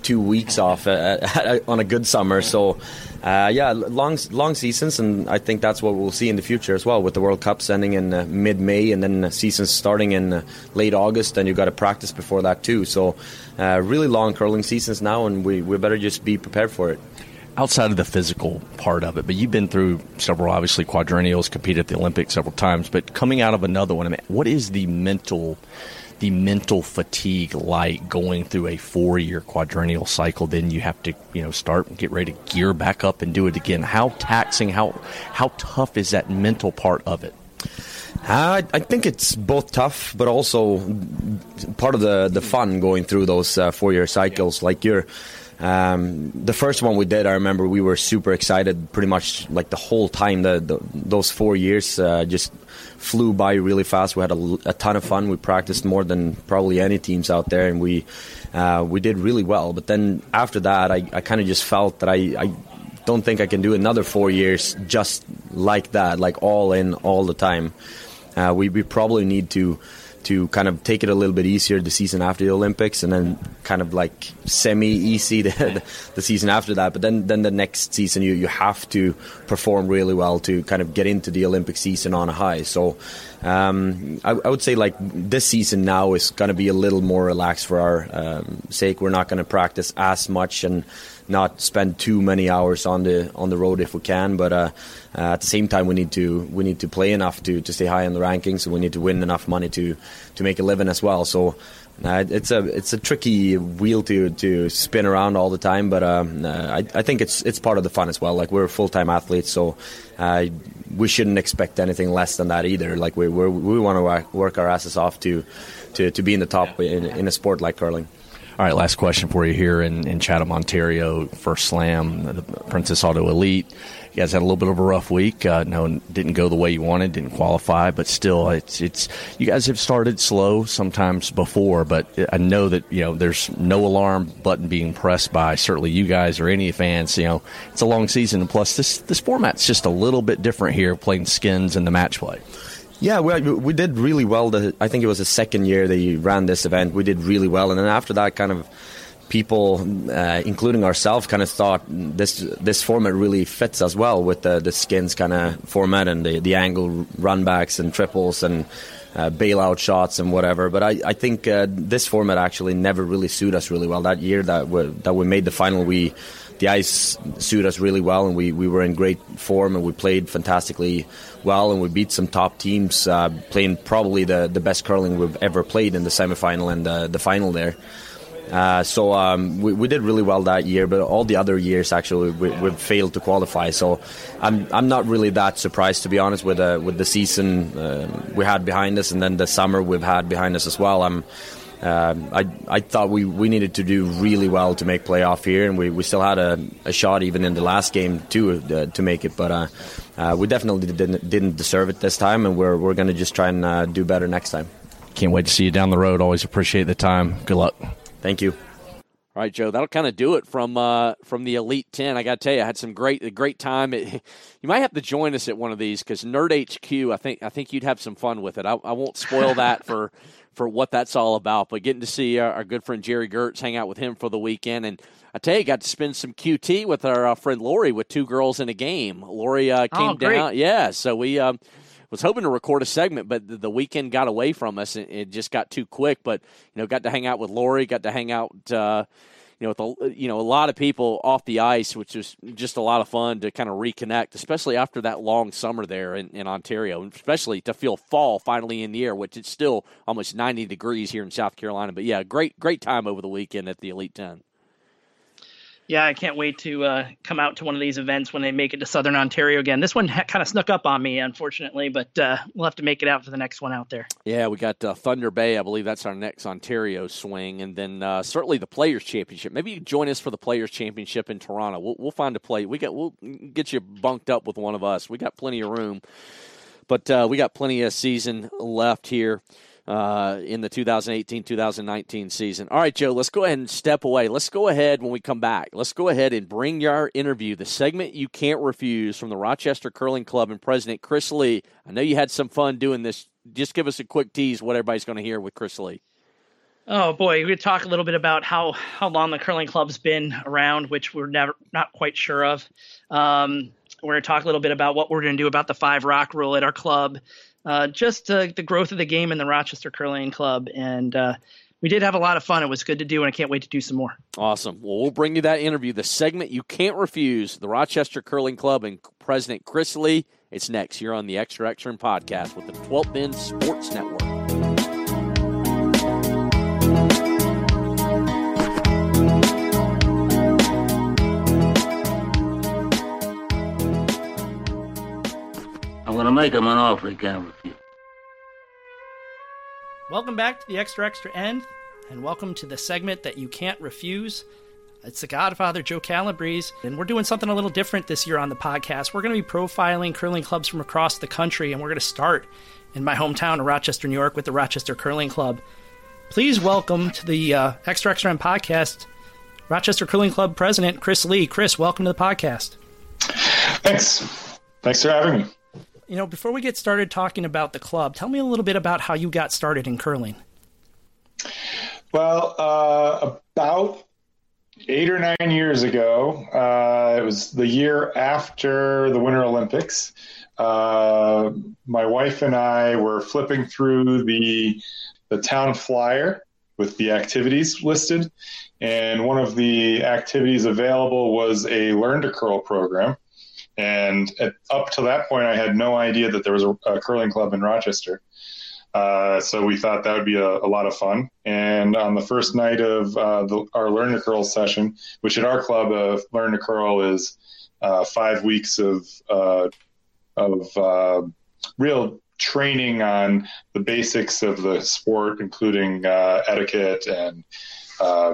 two weeks off *laughs* uh, on a good summer. So, uh, yeah, long long seasons, and I think that's what we'll see in the future as well, with the World Cups ending in uh, mid May and then the seasons starting in uh, late August, and you've got to practice before that too. So, uh, really long curling seasons now, and we, we better just be prepared for it. outside of the physical part of it, but you've been through several, obviously, quadrennials, competed at the Olympics several times, but coming out of another one, I mean, what is the mental, the mental fatigue like going through a four-year quadrennial cycle? Then you have to, you know, start and get ready to gear back up and do it again. How taxing, how how tough is that mental part of it? Uh, I think it's both tough, but also part of the, the fun going through those uh, four year cycles. Like you're, um, the first one we did, I remember we were super excited. Pretty much like the whole time. The, the those four years uh, just flew by really fast. We had a, a ton of fun. We practiced more than probably any teams out there, and we uh, we did really well. But then after that, I, I kind of just felt that I, I don't think I can do another four years just like that, like all in all the time. Uh, we, we probably need to to kind of take it a little bit easier the season after the Olympics, and then kind of like semi easy *laughs* the, the season after that. But then then the next season you you have to perform really well to kind of get into the Olympic season on a high. So. Um, I, I, would say like this season now is going to be a little more relaxed for our um, sake. We're not going to practice as much and not spend too many hours on the on the road if we can. But uh, uh, at the same time, we need to we need to play enough to, to stay high in the rankings, and we need to win enough money to to make a living as well. So. Uh, it's a it's a tricky wheel to, to spin around all the time, but um, uh, I, I think it's it's part of the fun as well. Like we're full time athletes, so uh, we shouldn't expect anything less than that either. Like we we we want to work our asses off to to, to be in the top in, in a sport like curling. All right, last question for you here in, in Chatham, Ontario, first slam, the Princess Auto Elite. You guys had a little bit of a rough week. Uh, no, didn't go the way you wanted, didn't qualify, but still, it's it's. You guys have started slow sometimes before, but I know that you know there's no alarm button being pressed by certainly you guys or any fans. You know, it's a long season, and plus this this format's just a little bit different here, playing skins in the match play. Yeah, we, we did really well. The, I think it was the second year they ran this event. We did really well, and then after that, kind of people, uh, including ourselves, kind of thought this this format really fits as well with the the skins kind of format and the the angle runbacks and triples and. Uh, bailout shots and whatever, but I, I think uh, this format actually never really suited us really well. That year that we, that we made the final, we the ice suited us really well, and we, we were in great form, and we played fantastically well, and we beat some top teams, uh, playing probably the, the best curling we've ever played in the semifinal and the, the final there. Uh, so um, we, we, did really well that year, but all the other years actually we, have failed to qualify. So I'm I'm not really that surprised to be honest with the with the season uh, we had behind us, and then the summer we've had behind us as well. I'm um, I, I thought we, we needed to do really well to make playoff here, and we, we still had a, a shot even in the last game too uh, to make it. But uh, uh, we definitely didn't, didn't deserve it this time, and we're, we're going to just try and uh, do better next time. Can't wait to see you down the road. Always appreciate the time. Good luck. Thank you. All right, Joe. That'll kind of do it from uh, from the Elite Ten. I got to tell you, I had some great a great time. It, *laughs* you might have to join us at one of these because Nerd HQ. I think I think you'd have some fun with it. I, I won't spoil that for *laughs* for what that's all about. But getting to see our, our, good friend Jerry Gertz, hang out with him for the weekend, and I tell you, got to spend some QT with our uh, friend Lori with two girls in a game. Lori uh, oh, came oh, down, yeah. So we um, was hoping to record a segment, but the, the, weekend got away from us, and it just got too quick. But you know, got to hang out with Lori, got to hang out. Uh, you know, with a, you know a lot of people off the ice, which was just a lot of fun to kind of reconnect, especially after that long summer there in, in Ontario, and especially to feel fall finally in the air, which it's still almost 90 degrees here in South Carolina. But yeah, great great time over the weekend at the Elite Ten yeah, I can't wait to uh, come out to one of these events when they make it to Southern Ontario again. This one ha- kind of snuck up on me, unfortunately, but uh, we'll have to make it out for the next one out there. Yeah, we got uh, Thunder Bay. I believe that's our next Ontario swing, and then uh, certainly the Players Championship. Maybe you join us for the Players Championship in Toronto. We'll, we'll find a play. We got we'll get you bunked up with one of us. We got plenty of room, but uh, we got plenty of season left here uh, in the 2018 2019 season. All right, Joe, let's go ahead and step away. Let's go ahead when we come back. Let's go ahead and bring your interview, the segment you can't refuse from the Rochester Curling Club and President Chris Lee. I know you had some fun doing this. Just give us a quick tease what everybody's going to hear with Chris Lee. Oh boy, we talk a little bit about how how long the curling club's been around, which we're never not quite sure of. Um, we're going to talk a little bit about what we're going to do about the five rock rule at our club, uh, just uh, the growth of the game in the Rochester Curling Club. And uh, we did have a lot of fun. It was good to do, and I can't wait to do some more. Awesome. Well, we'll bring you that interview, the segment you can't refuse, the Rochester Curling Club and President Chris Lee. It's next here on the Extra Extra podcast with the 12th End Sports Network. To make him an offer he can't refuse. Welcome back to the Extra Extra End, and welcome to the segment that you can't refuse. It's the Godfather, Joe Calabrese, and we're doing something a little different this year on the podcast. We're going to be profiling curling clubs from across the country, and we're going to start in my hometown of Rochester, New York, with the Rochester Curling Club. Please welcome to the uh, Extra Extra End podcast, Rochester Curling Club President Chris Lee. Chris, welcome to the podcast. Thanks. Thanks for having me. You know, before we get started talking about the club, tell me a little bit about how you got started in curling. Well, uh, about eight or nine years ago, uh, it was the year after the Winter Olympics. Uh, my wife and I were flipping through the the town flyer with the activities listed, and one of the activities available was a Learn to Curl program. And at, up to that point, I had no idea that there was a, a curling club in Rochester. Uh, so we thought that would be a, a, lot of fun. And on the first night of uh, the, our Learn to Curl session, which at our club, uh, Learn to Curl is uh, five weeks of uh, of uh, real training on the basics of the sport, including etiquette and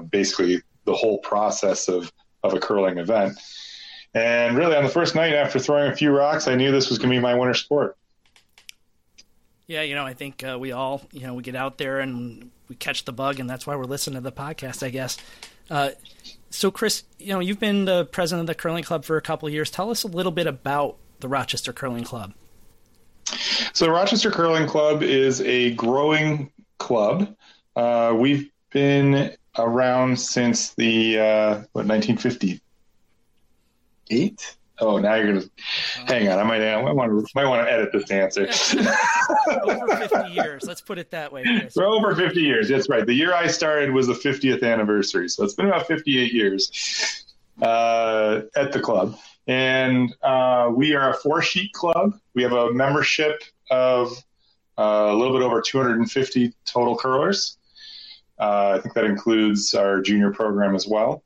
basically the whole process of of a curling event. And really, on the first night after throwing a few rocks, I knew this was going to be my winter sport. Yeah, you know, I think uh, we all, you know, we get out there and we catch the bug, and that's why we're listening to the podcast, I guess. Uh, so, Chris, you know, you've been the president of the curling club for a couple of years. Tell us a little bit about the Rochester Curling Club. So, the Rochester Curling Club is a growing club. Uh, we've been around since the uh, what 1950 eight. Oh, now you're gonna hang on. I might, I might want to might want to edit this answer. *laughs* over fifty years. Let's put it that way. For over fifty years. That's right. The year I started was the 50th anniversary, so it's been about 58 years uh, at the club. And uh, we are a four sheet club. We have a membership of uh, a little bit over 250 total curlers. Uh, I think that includes our junior program as well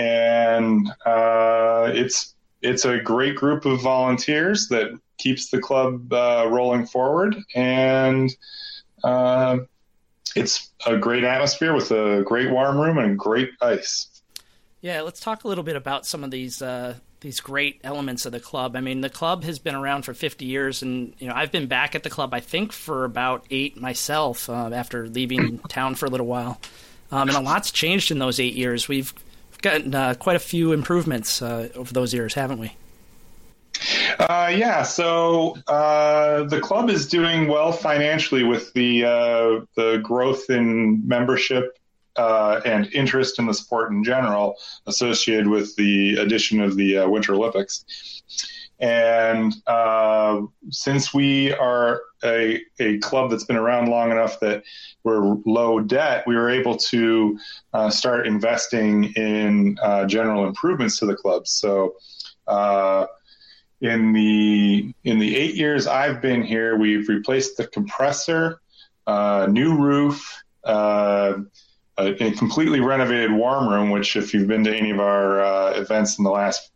and uh, it's it's a great group of volunteers that keeps the club uh, rolling forward, and uh, it's a great atmosphere with a great warm room and great ice. Yeah, let's talk a little bit about some of these uh, these great elements of the club. I mean, the club has been around for 50 years, and you know I've been back at the club I think for about eight myself uh, after leaving *clears throat* town for a little while. Um, and a lot's changed in those eight years. We've gotten uh, quite a few improvements uh, over those years, haven't we? Uh, yeah, so uh, the club is doing well financially with the uh, the growth in membership uh, and interest in the sport in general associated with the addition of the Winter Olympics. And since we are a, a club that's been around long enough that we're low debt, we were able to uh, start investing in uh, general improvements to the club. So, uh, in the in the eight years I've been here, we've replaced the compressor, uh, new roof, uh, a, a, completely renovated warm room. Which, if you've been to any of our uh, events in the last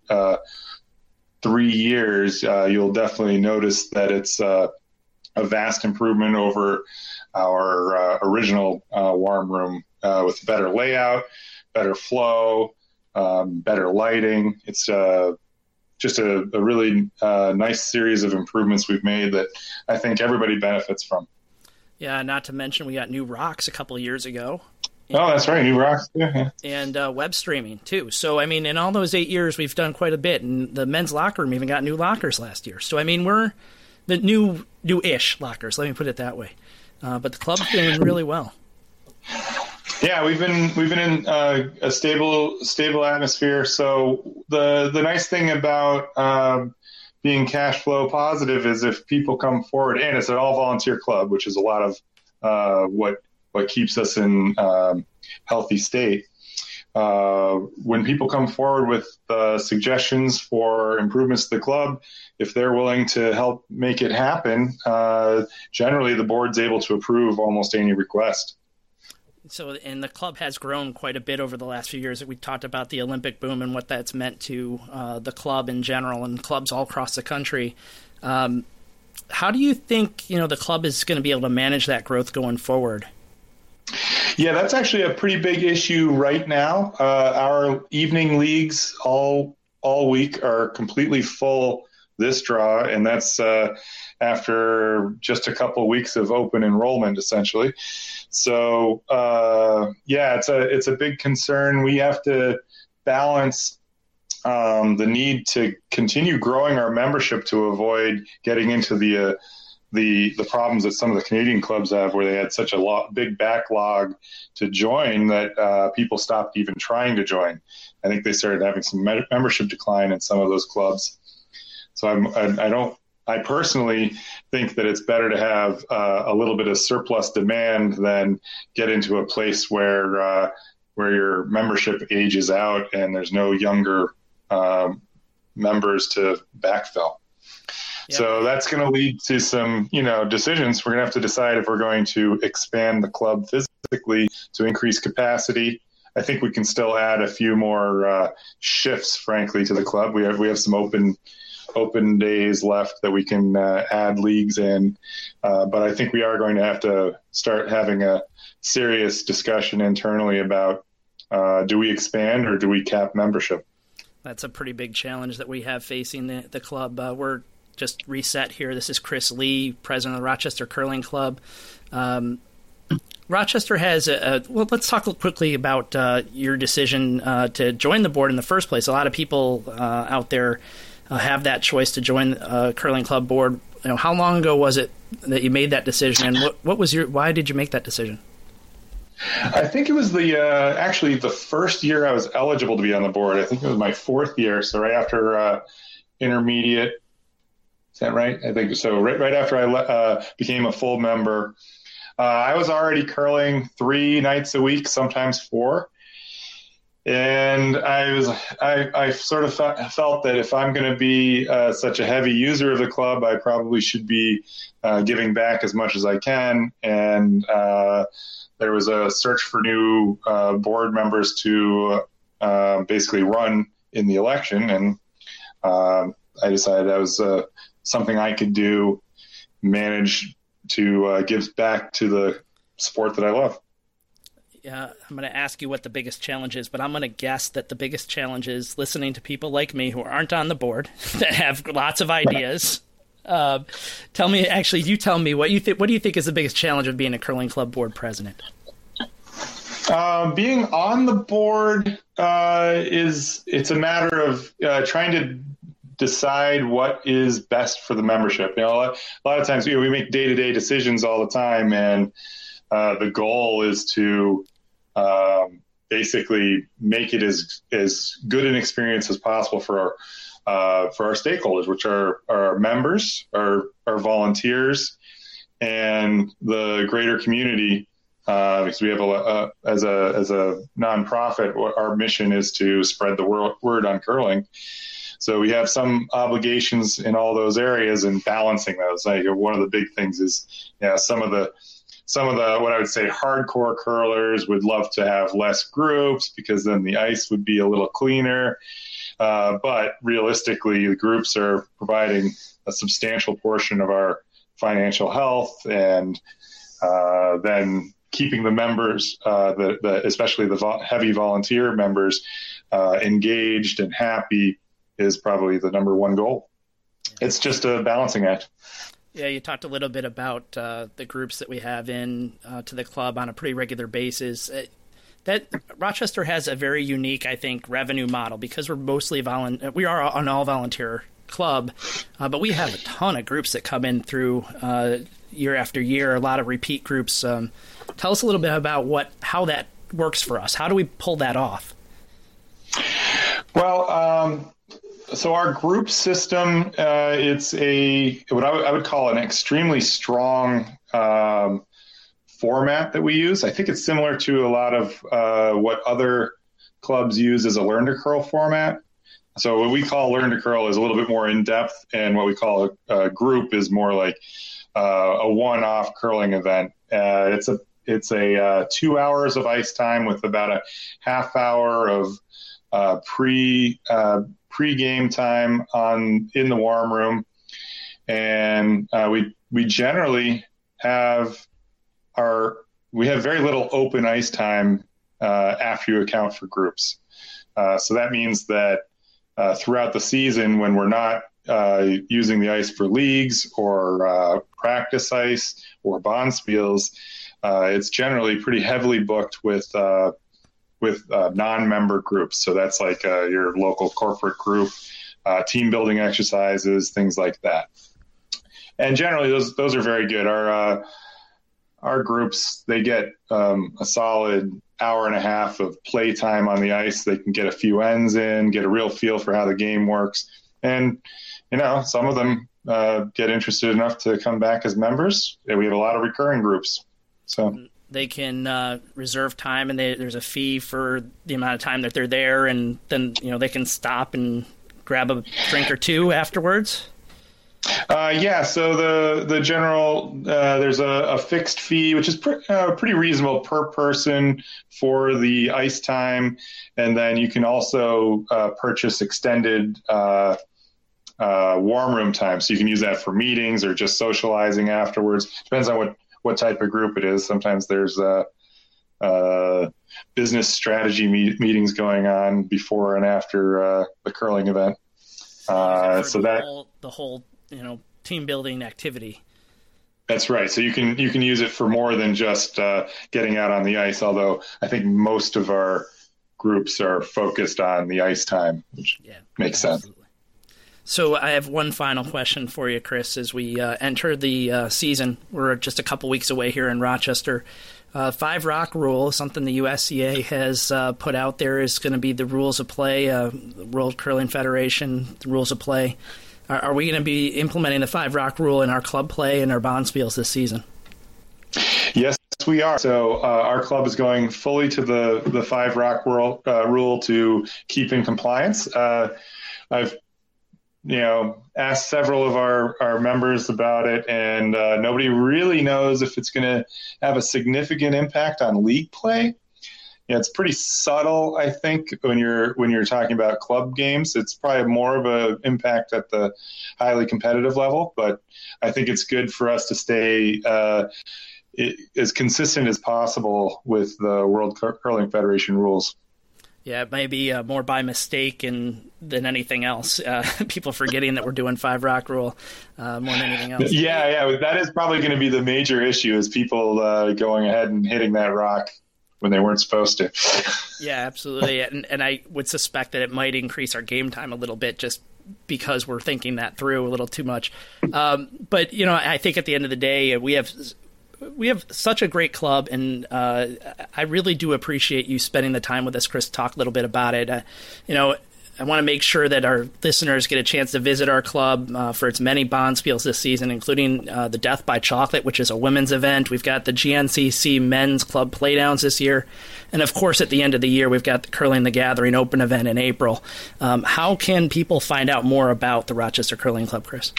three years, you'll definitely notice that it's a vast improvement over our uh, original uh, warm room uh, with better layout, better flow, um, better lighting. It's uh, just a, a really uh, nice series of improvements we've made that I think everybody benefits from. Yeah, not to mention we got new rocks a couple years ago. Oh, that's right, new rocks. Yeah, yeah. And uh, web streaming too. So I mean, in all those eight years, we've done quite a bit. And the men's locker room even got new lockers last year. So I mean, we're the new new-ish lockers. Let me put it that way. Uh, but the club's doing really well. Yeah, we've been we've been in uh, a stable stable atmosphere. So the the nice thing about um, being cash flow positive is if people come forward, and it's an all volunteer club, which is a lot of uh, what what keeps us in um, healthy state. Uh, when people come forward with uh, suggestions for improvements to the club, if they're willing to help make it happen, uh, generally the board's able to approve almost any request. So, and the club has grown quite a bit over the last few years. We talked about the Olympic boom and what that's meant to uh, the club in general and clubs all across the country. Um, how do you think you know the club is going to be able to manage that growth going forward? Yeah, that's actually a pretty big issue right now. Uh, our evening leagues all all week are completely full this draw, and that's uh, after just a couple weeks of open enrollment, essentially. So uh, yeah, it's a it's a big concern. We have to balance um, the need to continue growing our membership to avoid getting into the uh, the the problems that some of the Canadian clubs have, where they had such a big backlog to join that uh, people stopped even trying to join. I think they started having some membership decline in some of those clubs. So I'm, I, I don't. I personally think that it's better to have uh, a little bit of surplus demand than get into a place where uh, where your membership ages out and there's no younger um, members to backfill. Yep. So that's going to lead to some, you know, decisions. We're going to have to decide if we're going to expand the club physically to increase capacity. I think we can still add a few more uh, shifts, frankly, to the club. We have we have some open open days left that we can uh, add leagues in, uh, but I think we are going to have to start having a serious discussion internally about uh, do we expand or do we cap membership that's a pretty big challenge that we have facing the, the club. Uh, we're just reset here. This is Chris Lee, president of the Rochester Curling Club. Um, Rochester has a, a, well. Let's talk quickly about uh, your decision uh, to join the board in the first place. A lot of people uh, out there uh, have that choice to join a curling club board. You know, how long ago was it that you made that decision, and what, what was your? Why did you make that decision? I think it was the uh, actually the first year I was eligible to be on the board. I think it was my fourth year, so right after uh, intermediate. Is that right? I think so. Right, right after I uh, became a full member, uh, I was already curling three nights a week, sometimes four. And I was, I, I sort of felt that if I'm going to be uh, such a heavy user of the club, I probably should be uh, giving back as much as I can. And there was a search for new uh, board members to uh, basically run in the election, and um, I decided I was uh, something I could do, manage to uh, give back to the sport that I love. Yeah, I'm going to ask you what the biggest challenge is, but I'm going to guess that the biggest challenge is listening to people like me who aren't on the board *laughs* that have lots of ideas. Uh, tell me, actually, you tell me what you think. What do you think is the biggest challenge of being a curling club board president? Uh, being on the board uh, is it's a matter of uh, trying to decide what is best for the membership. You know, a lot, of times you know, we make day to day decisions all the time, and uh, the goal is to um, basically make it as as good an experience as possible for our uh, for our stakeholders, which are our members, our our volunteers, and the greater community uh, because we have a, a, as a as a nonprofit, our mission is to spread the word, word on curling. So we have some obligations in all those areas and balancing those. Like one of the big things is, yeah, some of the some of the what I would say hardcore curlers would love to have less groups because then the ice would be a little cleaner. Uh, but realistically, the groups are providing a substantial portion of our financial health, and uh, then keeping the members, uh, the, the, especially the vo- heavy volunteer members, uh, engaged and happy is probably the number one goal. It's just a balancing act. Yeah, you talked a little bit about uh, the groups that we have in uh, to the club on a pretty regular basis. Uh, that Rochester has a very unique, I think, revenue model because we're mostly volunteer. We are an all volunteer club, uh, but we have a ton of groups that come in through year after year. A lot of repeat groups. Um, Tell us a little bit about what how that works for us. How do we pull that off? Well, um, so our group system, uh, it's a what I, w- I would call an extremely strong um, format that we use. I think it's similar to a lot of uh, what other clubs use as a learn to curl format. So what we call learn to curl is a little bit more in depth, and what we call a, a group is more like uh, a one-off curling event. Uh, it's a it's a uh, two hours of ice time with about a half hour of uh, pre uh, pre game time on in the warm room, and uh, we we generally have our we have very little open ice time uh, after you account for groups. Uh, so that means that throughout the season, when we're not using the ice for leagues or practice ice or bonspiels, uh, it's generally pretty heavily booked with uh, with uh, non-member groups. So that's like uh, your local corporate group, uh, team building exercises, things like that. And generally, those those are very good. Our uh, our groups they get um, a solid hour and a half of play time on the ice. They can get a few ends in, get a real feel for how the game works, and you know some of them uh, get interested enough to come back as members. And we have a lot of recurring groups. So they can uh, reserve time, and they, there's a fee for the amount of time that they're there, and then you know they can stop and grab a drink or two afterwards. Uh, yeah, so the the general uh, there's a, a, fixed fee, which is uh, pretty reasonable per person for the ice time, and then you can also uh, purchase extended uh, uh, warm room time, so you can use that for meetings or just socializing afterwards. Depends on what what type of group it is. Sometimes there's uh, uh, business strategy meet- meetings going on before and after uh, the curling event. Uh, so the that whole, the whole you know team building activity. That's right. So you can you can use it for more than just uh, getting out on the ice. Although I think most of our groups are focused on the ice time, which yeah, makes absolutely. sense. So I have one final question for you, Chris. As we uh, enter the uh, season, we're just a couple weeks away here in Rochester. Uh, five rock rule, something the USCA has uh, put out there, is going to be the rules of play. Uh, World Curling Federation, rules of play. Are, are we going to be implementing the five rock rule in our club play and our bonspiels this season? Yes, we are. So uh, our club is going fully to the the five rock rule, uh, rule to keep in compliance. Uh, I've you know, asked several of our, our members about it, and uh, nobody really knows if it's going to have a significant impact on league play. Yeah, it's pretty subtle, I think, when you're when you're talking about club games. It's probably more of an impact at the highly competitive level, but I think it's good for us to stay uh, as consistent as possible with the World Curling Federation rules. Yeah, maybe uh, more by mistake and, than anything else. Uh, *laughs* people forgetting that we're doing five rock rule uh, more than anything else. Yeah, yeah, that is probably going to be the major issue: is people uh, going ahead and hitting that rock when they weren't supposed to. *laughs* yeah, absolutely, and, and I would suspect that it might increase our game time a little bit just because we're thinking that through a little too much. Um, but you know, I think at the end of the day, we have we have such a great club, and uh, I really do appreciate you spending the time with us, Chris. Talk a little bit about it. Uh, you know, I want to make sure that our listeners get a chance to visit our club uh, for its many bonspiels this season, including uh, the Death by Chocolate, which is a women's event. We've got the GNCC Men's Club Playdowns this year. And of course, at the end of the year, we've got the Curling the Gathering Open event in April. Um, how can people find out more about the Rochester Curling Club, Chris?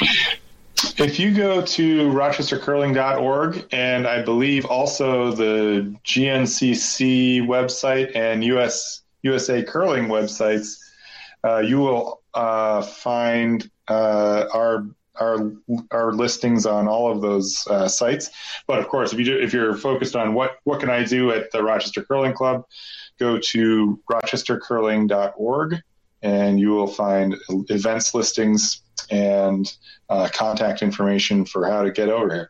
If you go to rochestercurling.org and I believe also the GNCC website and US USA Curling websites, uh, you will uh, find uh, our our our listings on all of those uh, sites. But of course, if you do, if you're focused on what what can I do at the Rochester Curling Club, go to rochestercurling.org and you will find events listings and uh, contact information for how to get over here.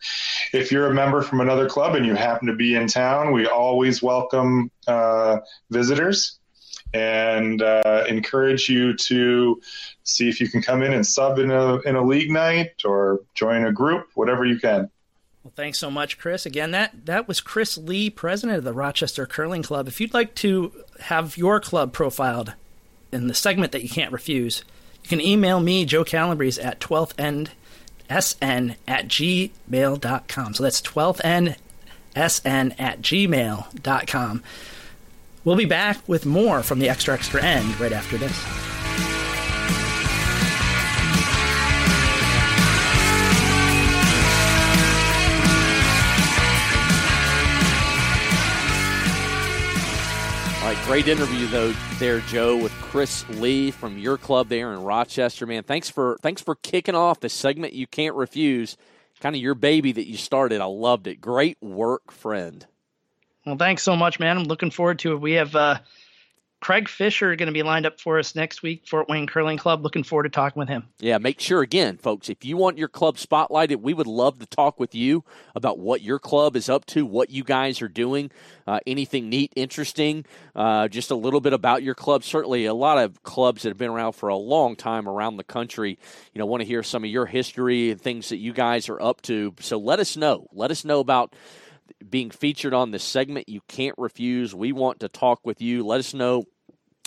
If you're a member from another club and you happen to be in town, we always welcome uh, visitors and uh, encourage you to see if you can come in and sub in a in a league night or join a group, whatever you can. Well, thanks so much, Chris. Again, that that was Chris Lee, president of the Rochester Curling Club. If you'd like to have your club profiled in the segment that you can't refuse, you can email me, Joe Calabrese, at 12th end sn at gmail.com. So that's 12th end sn at gmail.com. We'll be back with more from the Extra Extra End right after this. Great interview though there, Joe, with Chris Lee from your club there in Rochester. Man, thanks for thanks for kicking off the segment you can't refuse. Kind of your baby that you started. I loved it. Great work, friend. Well, thanks so much, man. I'm looking forward to it. We have uh, Craig Fisher going to be lined up for us next week, Fort Wayne Curling Club. Looking forward to talking with him. Yeah, make sure again, folks, if you want your club spotlighted, we would love to talk with you about what your club is up to, what you guys are doing, uh, anything neat, interesting, uh, just a little bit about your club. Certainly, a lot of clubs that have been around for a long time around the country, you know, want to hear some of your history and things that you guys are up to. So let us know. Let us know about being featured on this segment. You can't refuse. We want to talk with you. Let us know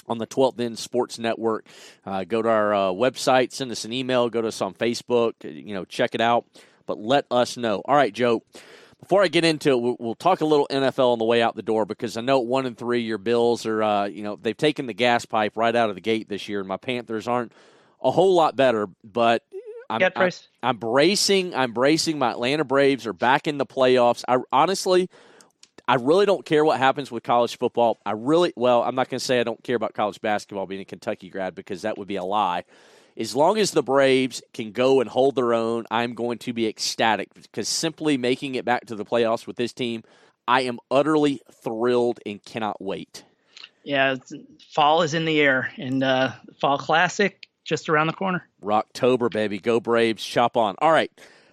on the 12th End Sports Network. Uh, go to our uh, website, send us an email, go to us on Facebook, you know, check it out. But let us know. All right, Joe. Before I get into it, we'll, talk a little NFL on the way out the door because I know one and three, your Bills are, uh, you know, they've taken the gas pipe right out of the gate this year, and my Panthers aren't a whole lot better. But I'm, I'm, I'm bracing. I'm bracing. My Atlanta Braves are back in the playoffs. I honestly, I really don't care what happens with college football. I really, well, I'm not going to say I don't care about college basketball being a Kentucky grad because that would be a lie. As long as the Braves can go and hold their own, I'm going to be ecstatic because simply making it back to the playoffs with this team, I am utterly thrilled and cannot wait. Yeah, fall is in the air, and uh, Fall Classic just around the corner. Rocktober, baby. Go Braves. Chop on. All right.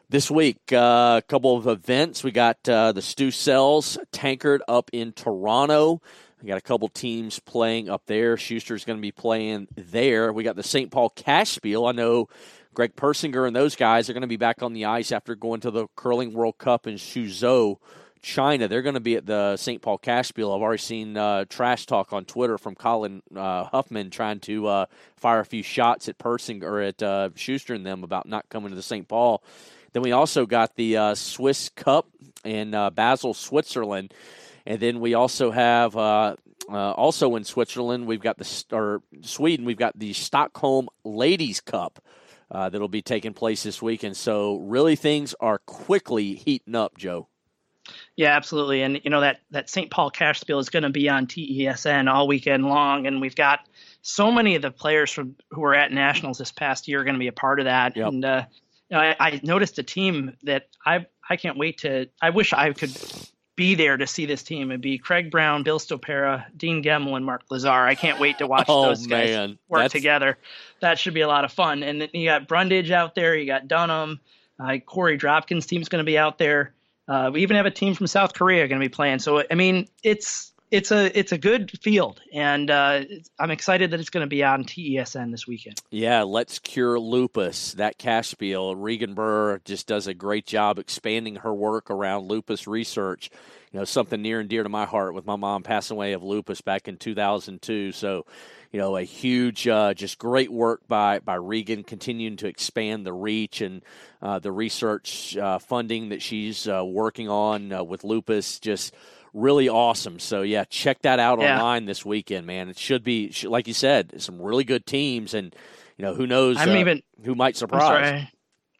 This week, uh, a couple of events. We got uh, the Stu Sells Tankard up in Toronto. We got a couple teams playing up there. Shuster's going to be playing there. We got the St. Paul Cash Spiel. I know Greg Persinger and those guys are going to be back on the ice after going to the Curling World Cup in Suzhou, China. They're going to be at the St. Paul Cash Spiel. I've already seen uh, trash talk on Twitter from Colin uh, Hufman trying to uh, fire a few shots at Persinger or at uh, Schuster and them about not coming to the St. Paul. Then we also got the uh, Swiss Cup in uh, Basel, Switzerland, and then we also have uh, uh also in Switzerland we've got the or Sweden we've got the Stockholm Ladies Cup. Uh, that'll be taking place this weekend. So really, things are quickly heating up, Joe. Yeah, absolutely. And you know that that St. Paul Cash Spiel is going to be on TESN all weekend long, and we've got so many of the players from who were at nationals this past year are going to be a part of that. Yep. And uh, you know, I, I noticed a team that I I can't wait to. I wish I could be there to see this team. It'd be Craig Brown, Bill Stopera, Dean Gemmell, and Mark Lazar. I can't wait to watch *laughs* oh, those guys man. work That's... together. That should be a lot of fun. And then you got Brundage out there. You got Dunham. Uh, Korey Dropkin's team's going to be out there. Uh, we even have a team from South Korea going to be playing. So I mean, it's it's a it's a good field, and uh, I'm excited that it's going to be on TESN this weekend. Yeah, let's cure lupus. That cash spiel. Regan Birr just does a great job expanding her work around lupus research. You know, something near and dear to my heart with my mom passing away of lupus back in 2002. So, you know, a huge, uh, just great work by by Regan, continuing to expand the reach and uh, the research uh, funding that she's uh, working on uh, with lupus. Just really awesome. So yeah, check that out yeah. online this weekend, man. It should be like you said, some really good teams, and you know who knows I'm uh, even, who might surprise.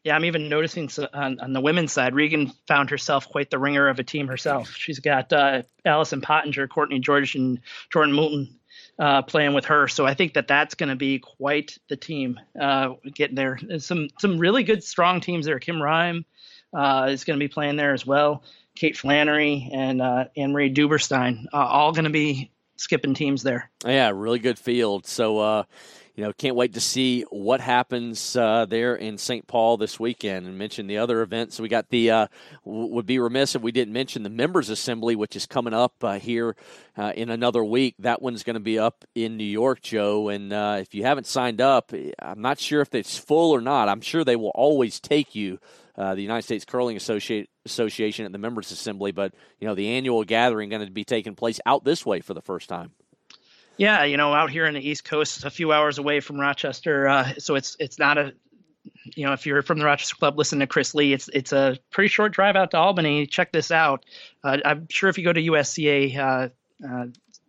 Yeah, I'm even noticing on, on, the women's side, Regan found herself quite the ringer of a team herself. She's got uh, Allison Pottinger, Courtney George, and Jordan Moulton uh, playing with her. So I think that that's going to be quite the team uh, getting there. There's some some really good, strong teams there. Kim Rhyme uh, is going to be playing there as well. Kate Flannery and uh, Anne Marie Dubberstein, uh, all going to be skipping teams there. Yeah, really good field. So, uh, you know, can't wait to see what happens uh, there in St. Paul this weekend. And mention the other events. We got the uh, would be remiss if we didn't mention the members assembly, which is coming up uh, here uh, in another week. That one's going to be up in New York, Joe. And uh, if you haven't signed up, I'm not sure if it's full or not. I'm sure they will always take you uh, the United States Curling Association at the Members Assembly, but you know the annual gathering going to be taking place out this way for the first time. Yeah, you know, out here in the East Coast, a few hours away from Rochester, uh, so it's it's not a you know, if you're from the Rochester Club, listen to Chris Lee. It's it's a pretty short drive out to Albany. Check this out. Uh, I'm sure if you go to USCA, uh, uh,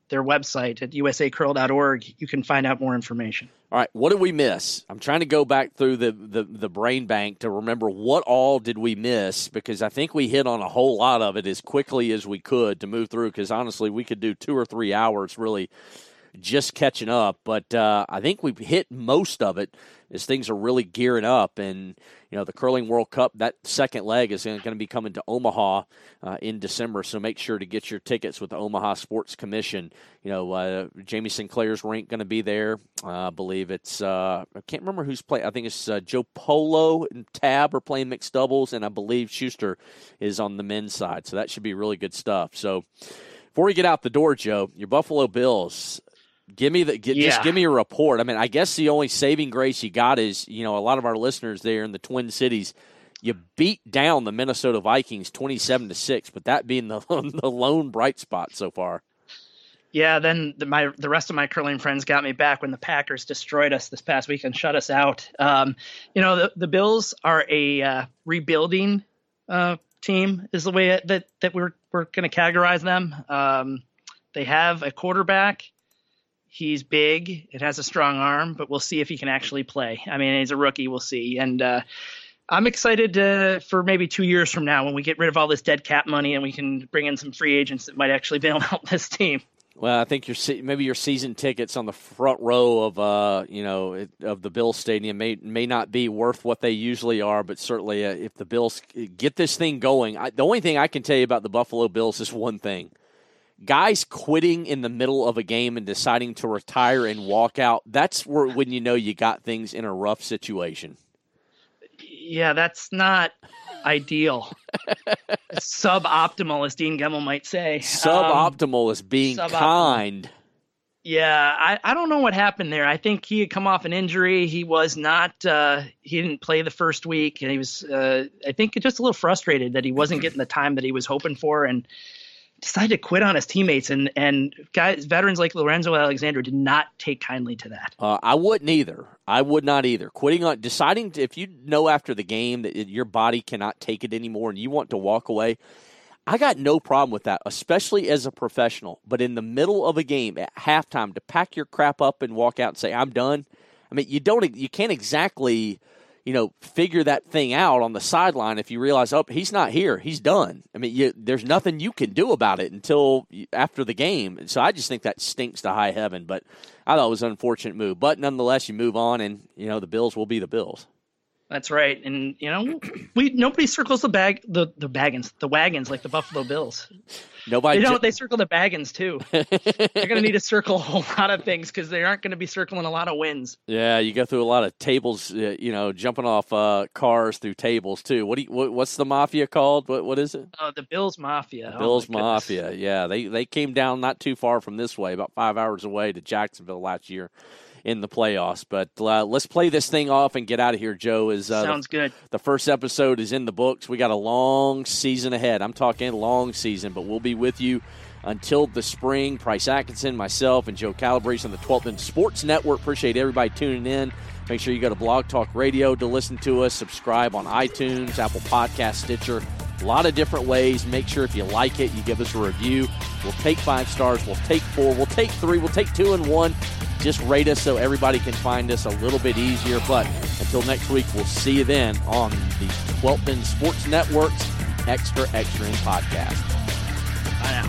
their website at usacurl.org, you can find out more information. All right, what did we miss? I'm trying to go back through the, the, the, brain bank to remember what all did we miss because I think we hit on a whole lot of it as quickly as we could to move through because honestly, we could do two or three hours really just catching up. But uh, I think we've hit most of it as things are really gearing up. And, you know, the Curling World Cup, that second leg is going to be coming to Omaha uh, in December. So make sure to get your tickets with the Omaha Sports Commission. You know, uh, Jamie Sinclair's rink going to be there. Uh, I believe it's, uh, I can't remember who's playing. I think it's uh, Joe Polo and Tab are playing mixed doubles. And I believe Shuster is on the men's side. So that should be really good stuff. So, before we get out the door, Joe, your Buffalo Bills. Give me the get, Yeah. just give me a report. I mean, I guess the only saving grace you got is you know a lot of our listeners there in the Twin Cities. You beat down the Minnesota Vikings twenty-seven to six, but that being the *laughs* the lone bright spot so far. Yeah, then the, my the rest of my curling friends got me back when the Packers destroyed us this past week and shut us out. Um, you know, the, the Bills are a uh, rebuilding uh, team, is the way that that we're we're going to categorize them. Um, they have a quarterback. He's big. It has a strong arm, but we'll see if he can actually play. I mean, he's a rookie. We'll see. And uh, I'm excited uh, for maybe two years from now when we get rid of all this dead cap money and we can bring in some free agents that might actually bail *laughs* out this team. Well, I think your maybe your season tickets on the front row of uh you know of the Bills stadium may may not be worth what they usually are, but certainly uh, if the Bills get this thing going, I, the only thing I can tell you about the Buffalo Bills is one thing: guys quitting in the middle of a game and deciding to retire and walk out. That's where when you know you got things in a rough situation. Yeah, that's not ideal. *laughs* Suboptimal, as Dean Gemmell might say. Um, Suboptimal is being suboptimal. kind. yeah, I, I don't know what happened there. I think he had come off an injury. He was not. Uh, he didn't play the first week, and he was. Uh, I think just a little frustrated that he wasn't *clears throat* getting the time that he was hoping for, and decided to quit on his teammates. And and guys, veterans like Lorenzo Alexander did not take kindly to that. Uh, I wouldn't either. I would not either. Quitting on deciding to, if you know after the game that your body cannot take it anymore and you want to walk away. I got no problem with that, especially as a professional. But in the middle of a game at halftime, to pack your crap up and walk out and say I'm done. I mean, you don't. You can't exactly, you know, figure that thing out on the sideline if you realize, oh, he's not here. He's done. I mean, you, there's nothing you can do about it until after the game. So I just think that stinks to high heaven. But I thought it was an unfortunate move. But nonetheless, you move on, and you know the Bills will be the Bills. That's right. And you know, we nobody circles the bag the the baggins the wagons like the Buffalo Bills. Nobody. They don't. They circle the baggins too. *laughs* They're going to need to circle a whole lot of things because they aren't going to be circling a lot of wins. Yeah, you go through a lot of tables, uh, you know, jumping off uh, cars through tables too. What do you, what, what's the mafia called? What what is it? Uh, the Bills Mafia. Oh, Bills goodness. Mafia. Yeah, they they came down not too far from this way, about five hours away to Jacksonville last year in the playoffs. But uh, let's play this thing off and get out of here. Joe is uh, the- Sounds good. the first episode is in the books. We got a long season ahead. I'm talking long season, but we'll be with you until the spring. Price Atkinson, myself, and Joe Calabrese on the 12th End Sports Network. Appreciate everybody tuning in. Make sure you go to Blog Talk Radio to listen to us. Subscribe on iTunes, Apple Podcast, Stitcher. A lot of different ways. Make sure if you like it, you give us a review. We'll take five stars. We'll take four. We'll take three. We'll take two and one. Just rate us so everybody can find us a little bit easier. But until next week, we'll see you then on the 12th End Sports Network's Extra Extra End podcast. Bye now.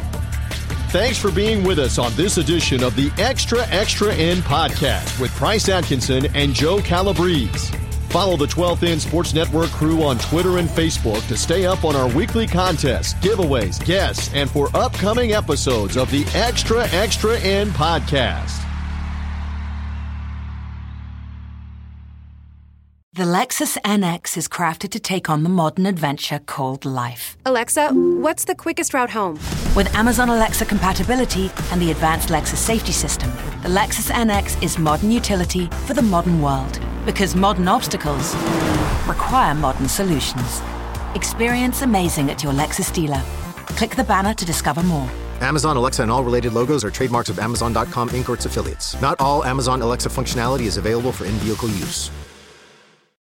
Thanks for being with us on this edition of the Extra Extra End podcast with Price Atkinson and Joe Calabrese. Follow the 12th End Sports Network crew on Twitter and Facebook to stay up on our weekly contests, giveaways, guests, and for upcoming episodes of the Extra Extra End podcast. The Lexus NX is crafted to take on the modern adventure called life. Alexa, what's the quickest route home? With Amazon Alexa compatibility and the advanced Lexus safety system, the Lexus NX is modern utility for the modern world. Because modern obstacles require modern solutions. Experience amazing at your Lexus dealer. Click the banner to discover more. Amazon Alexa and all related logos are trademarks of Amazon.com Inc. or its affiliates. Not all Amazon Alexa functionality is available for in vehicle use.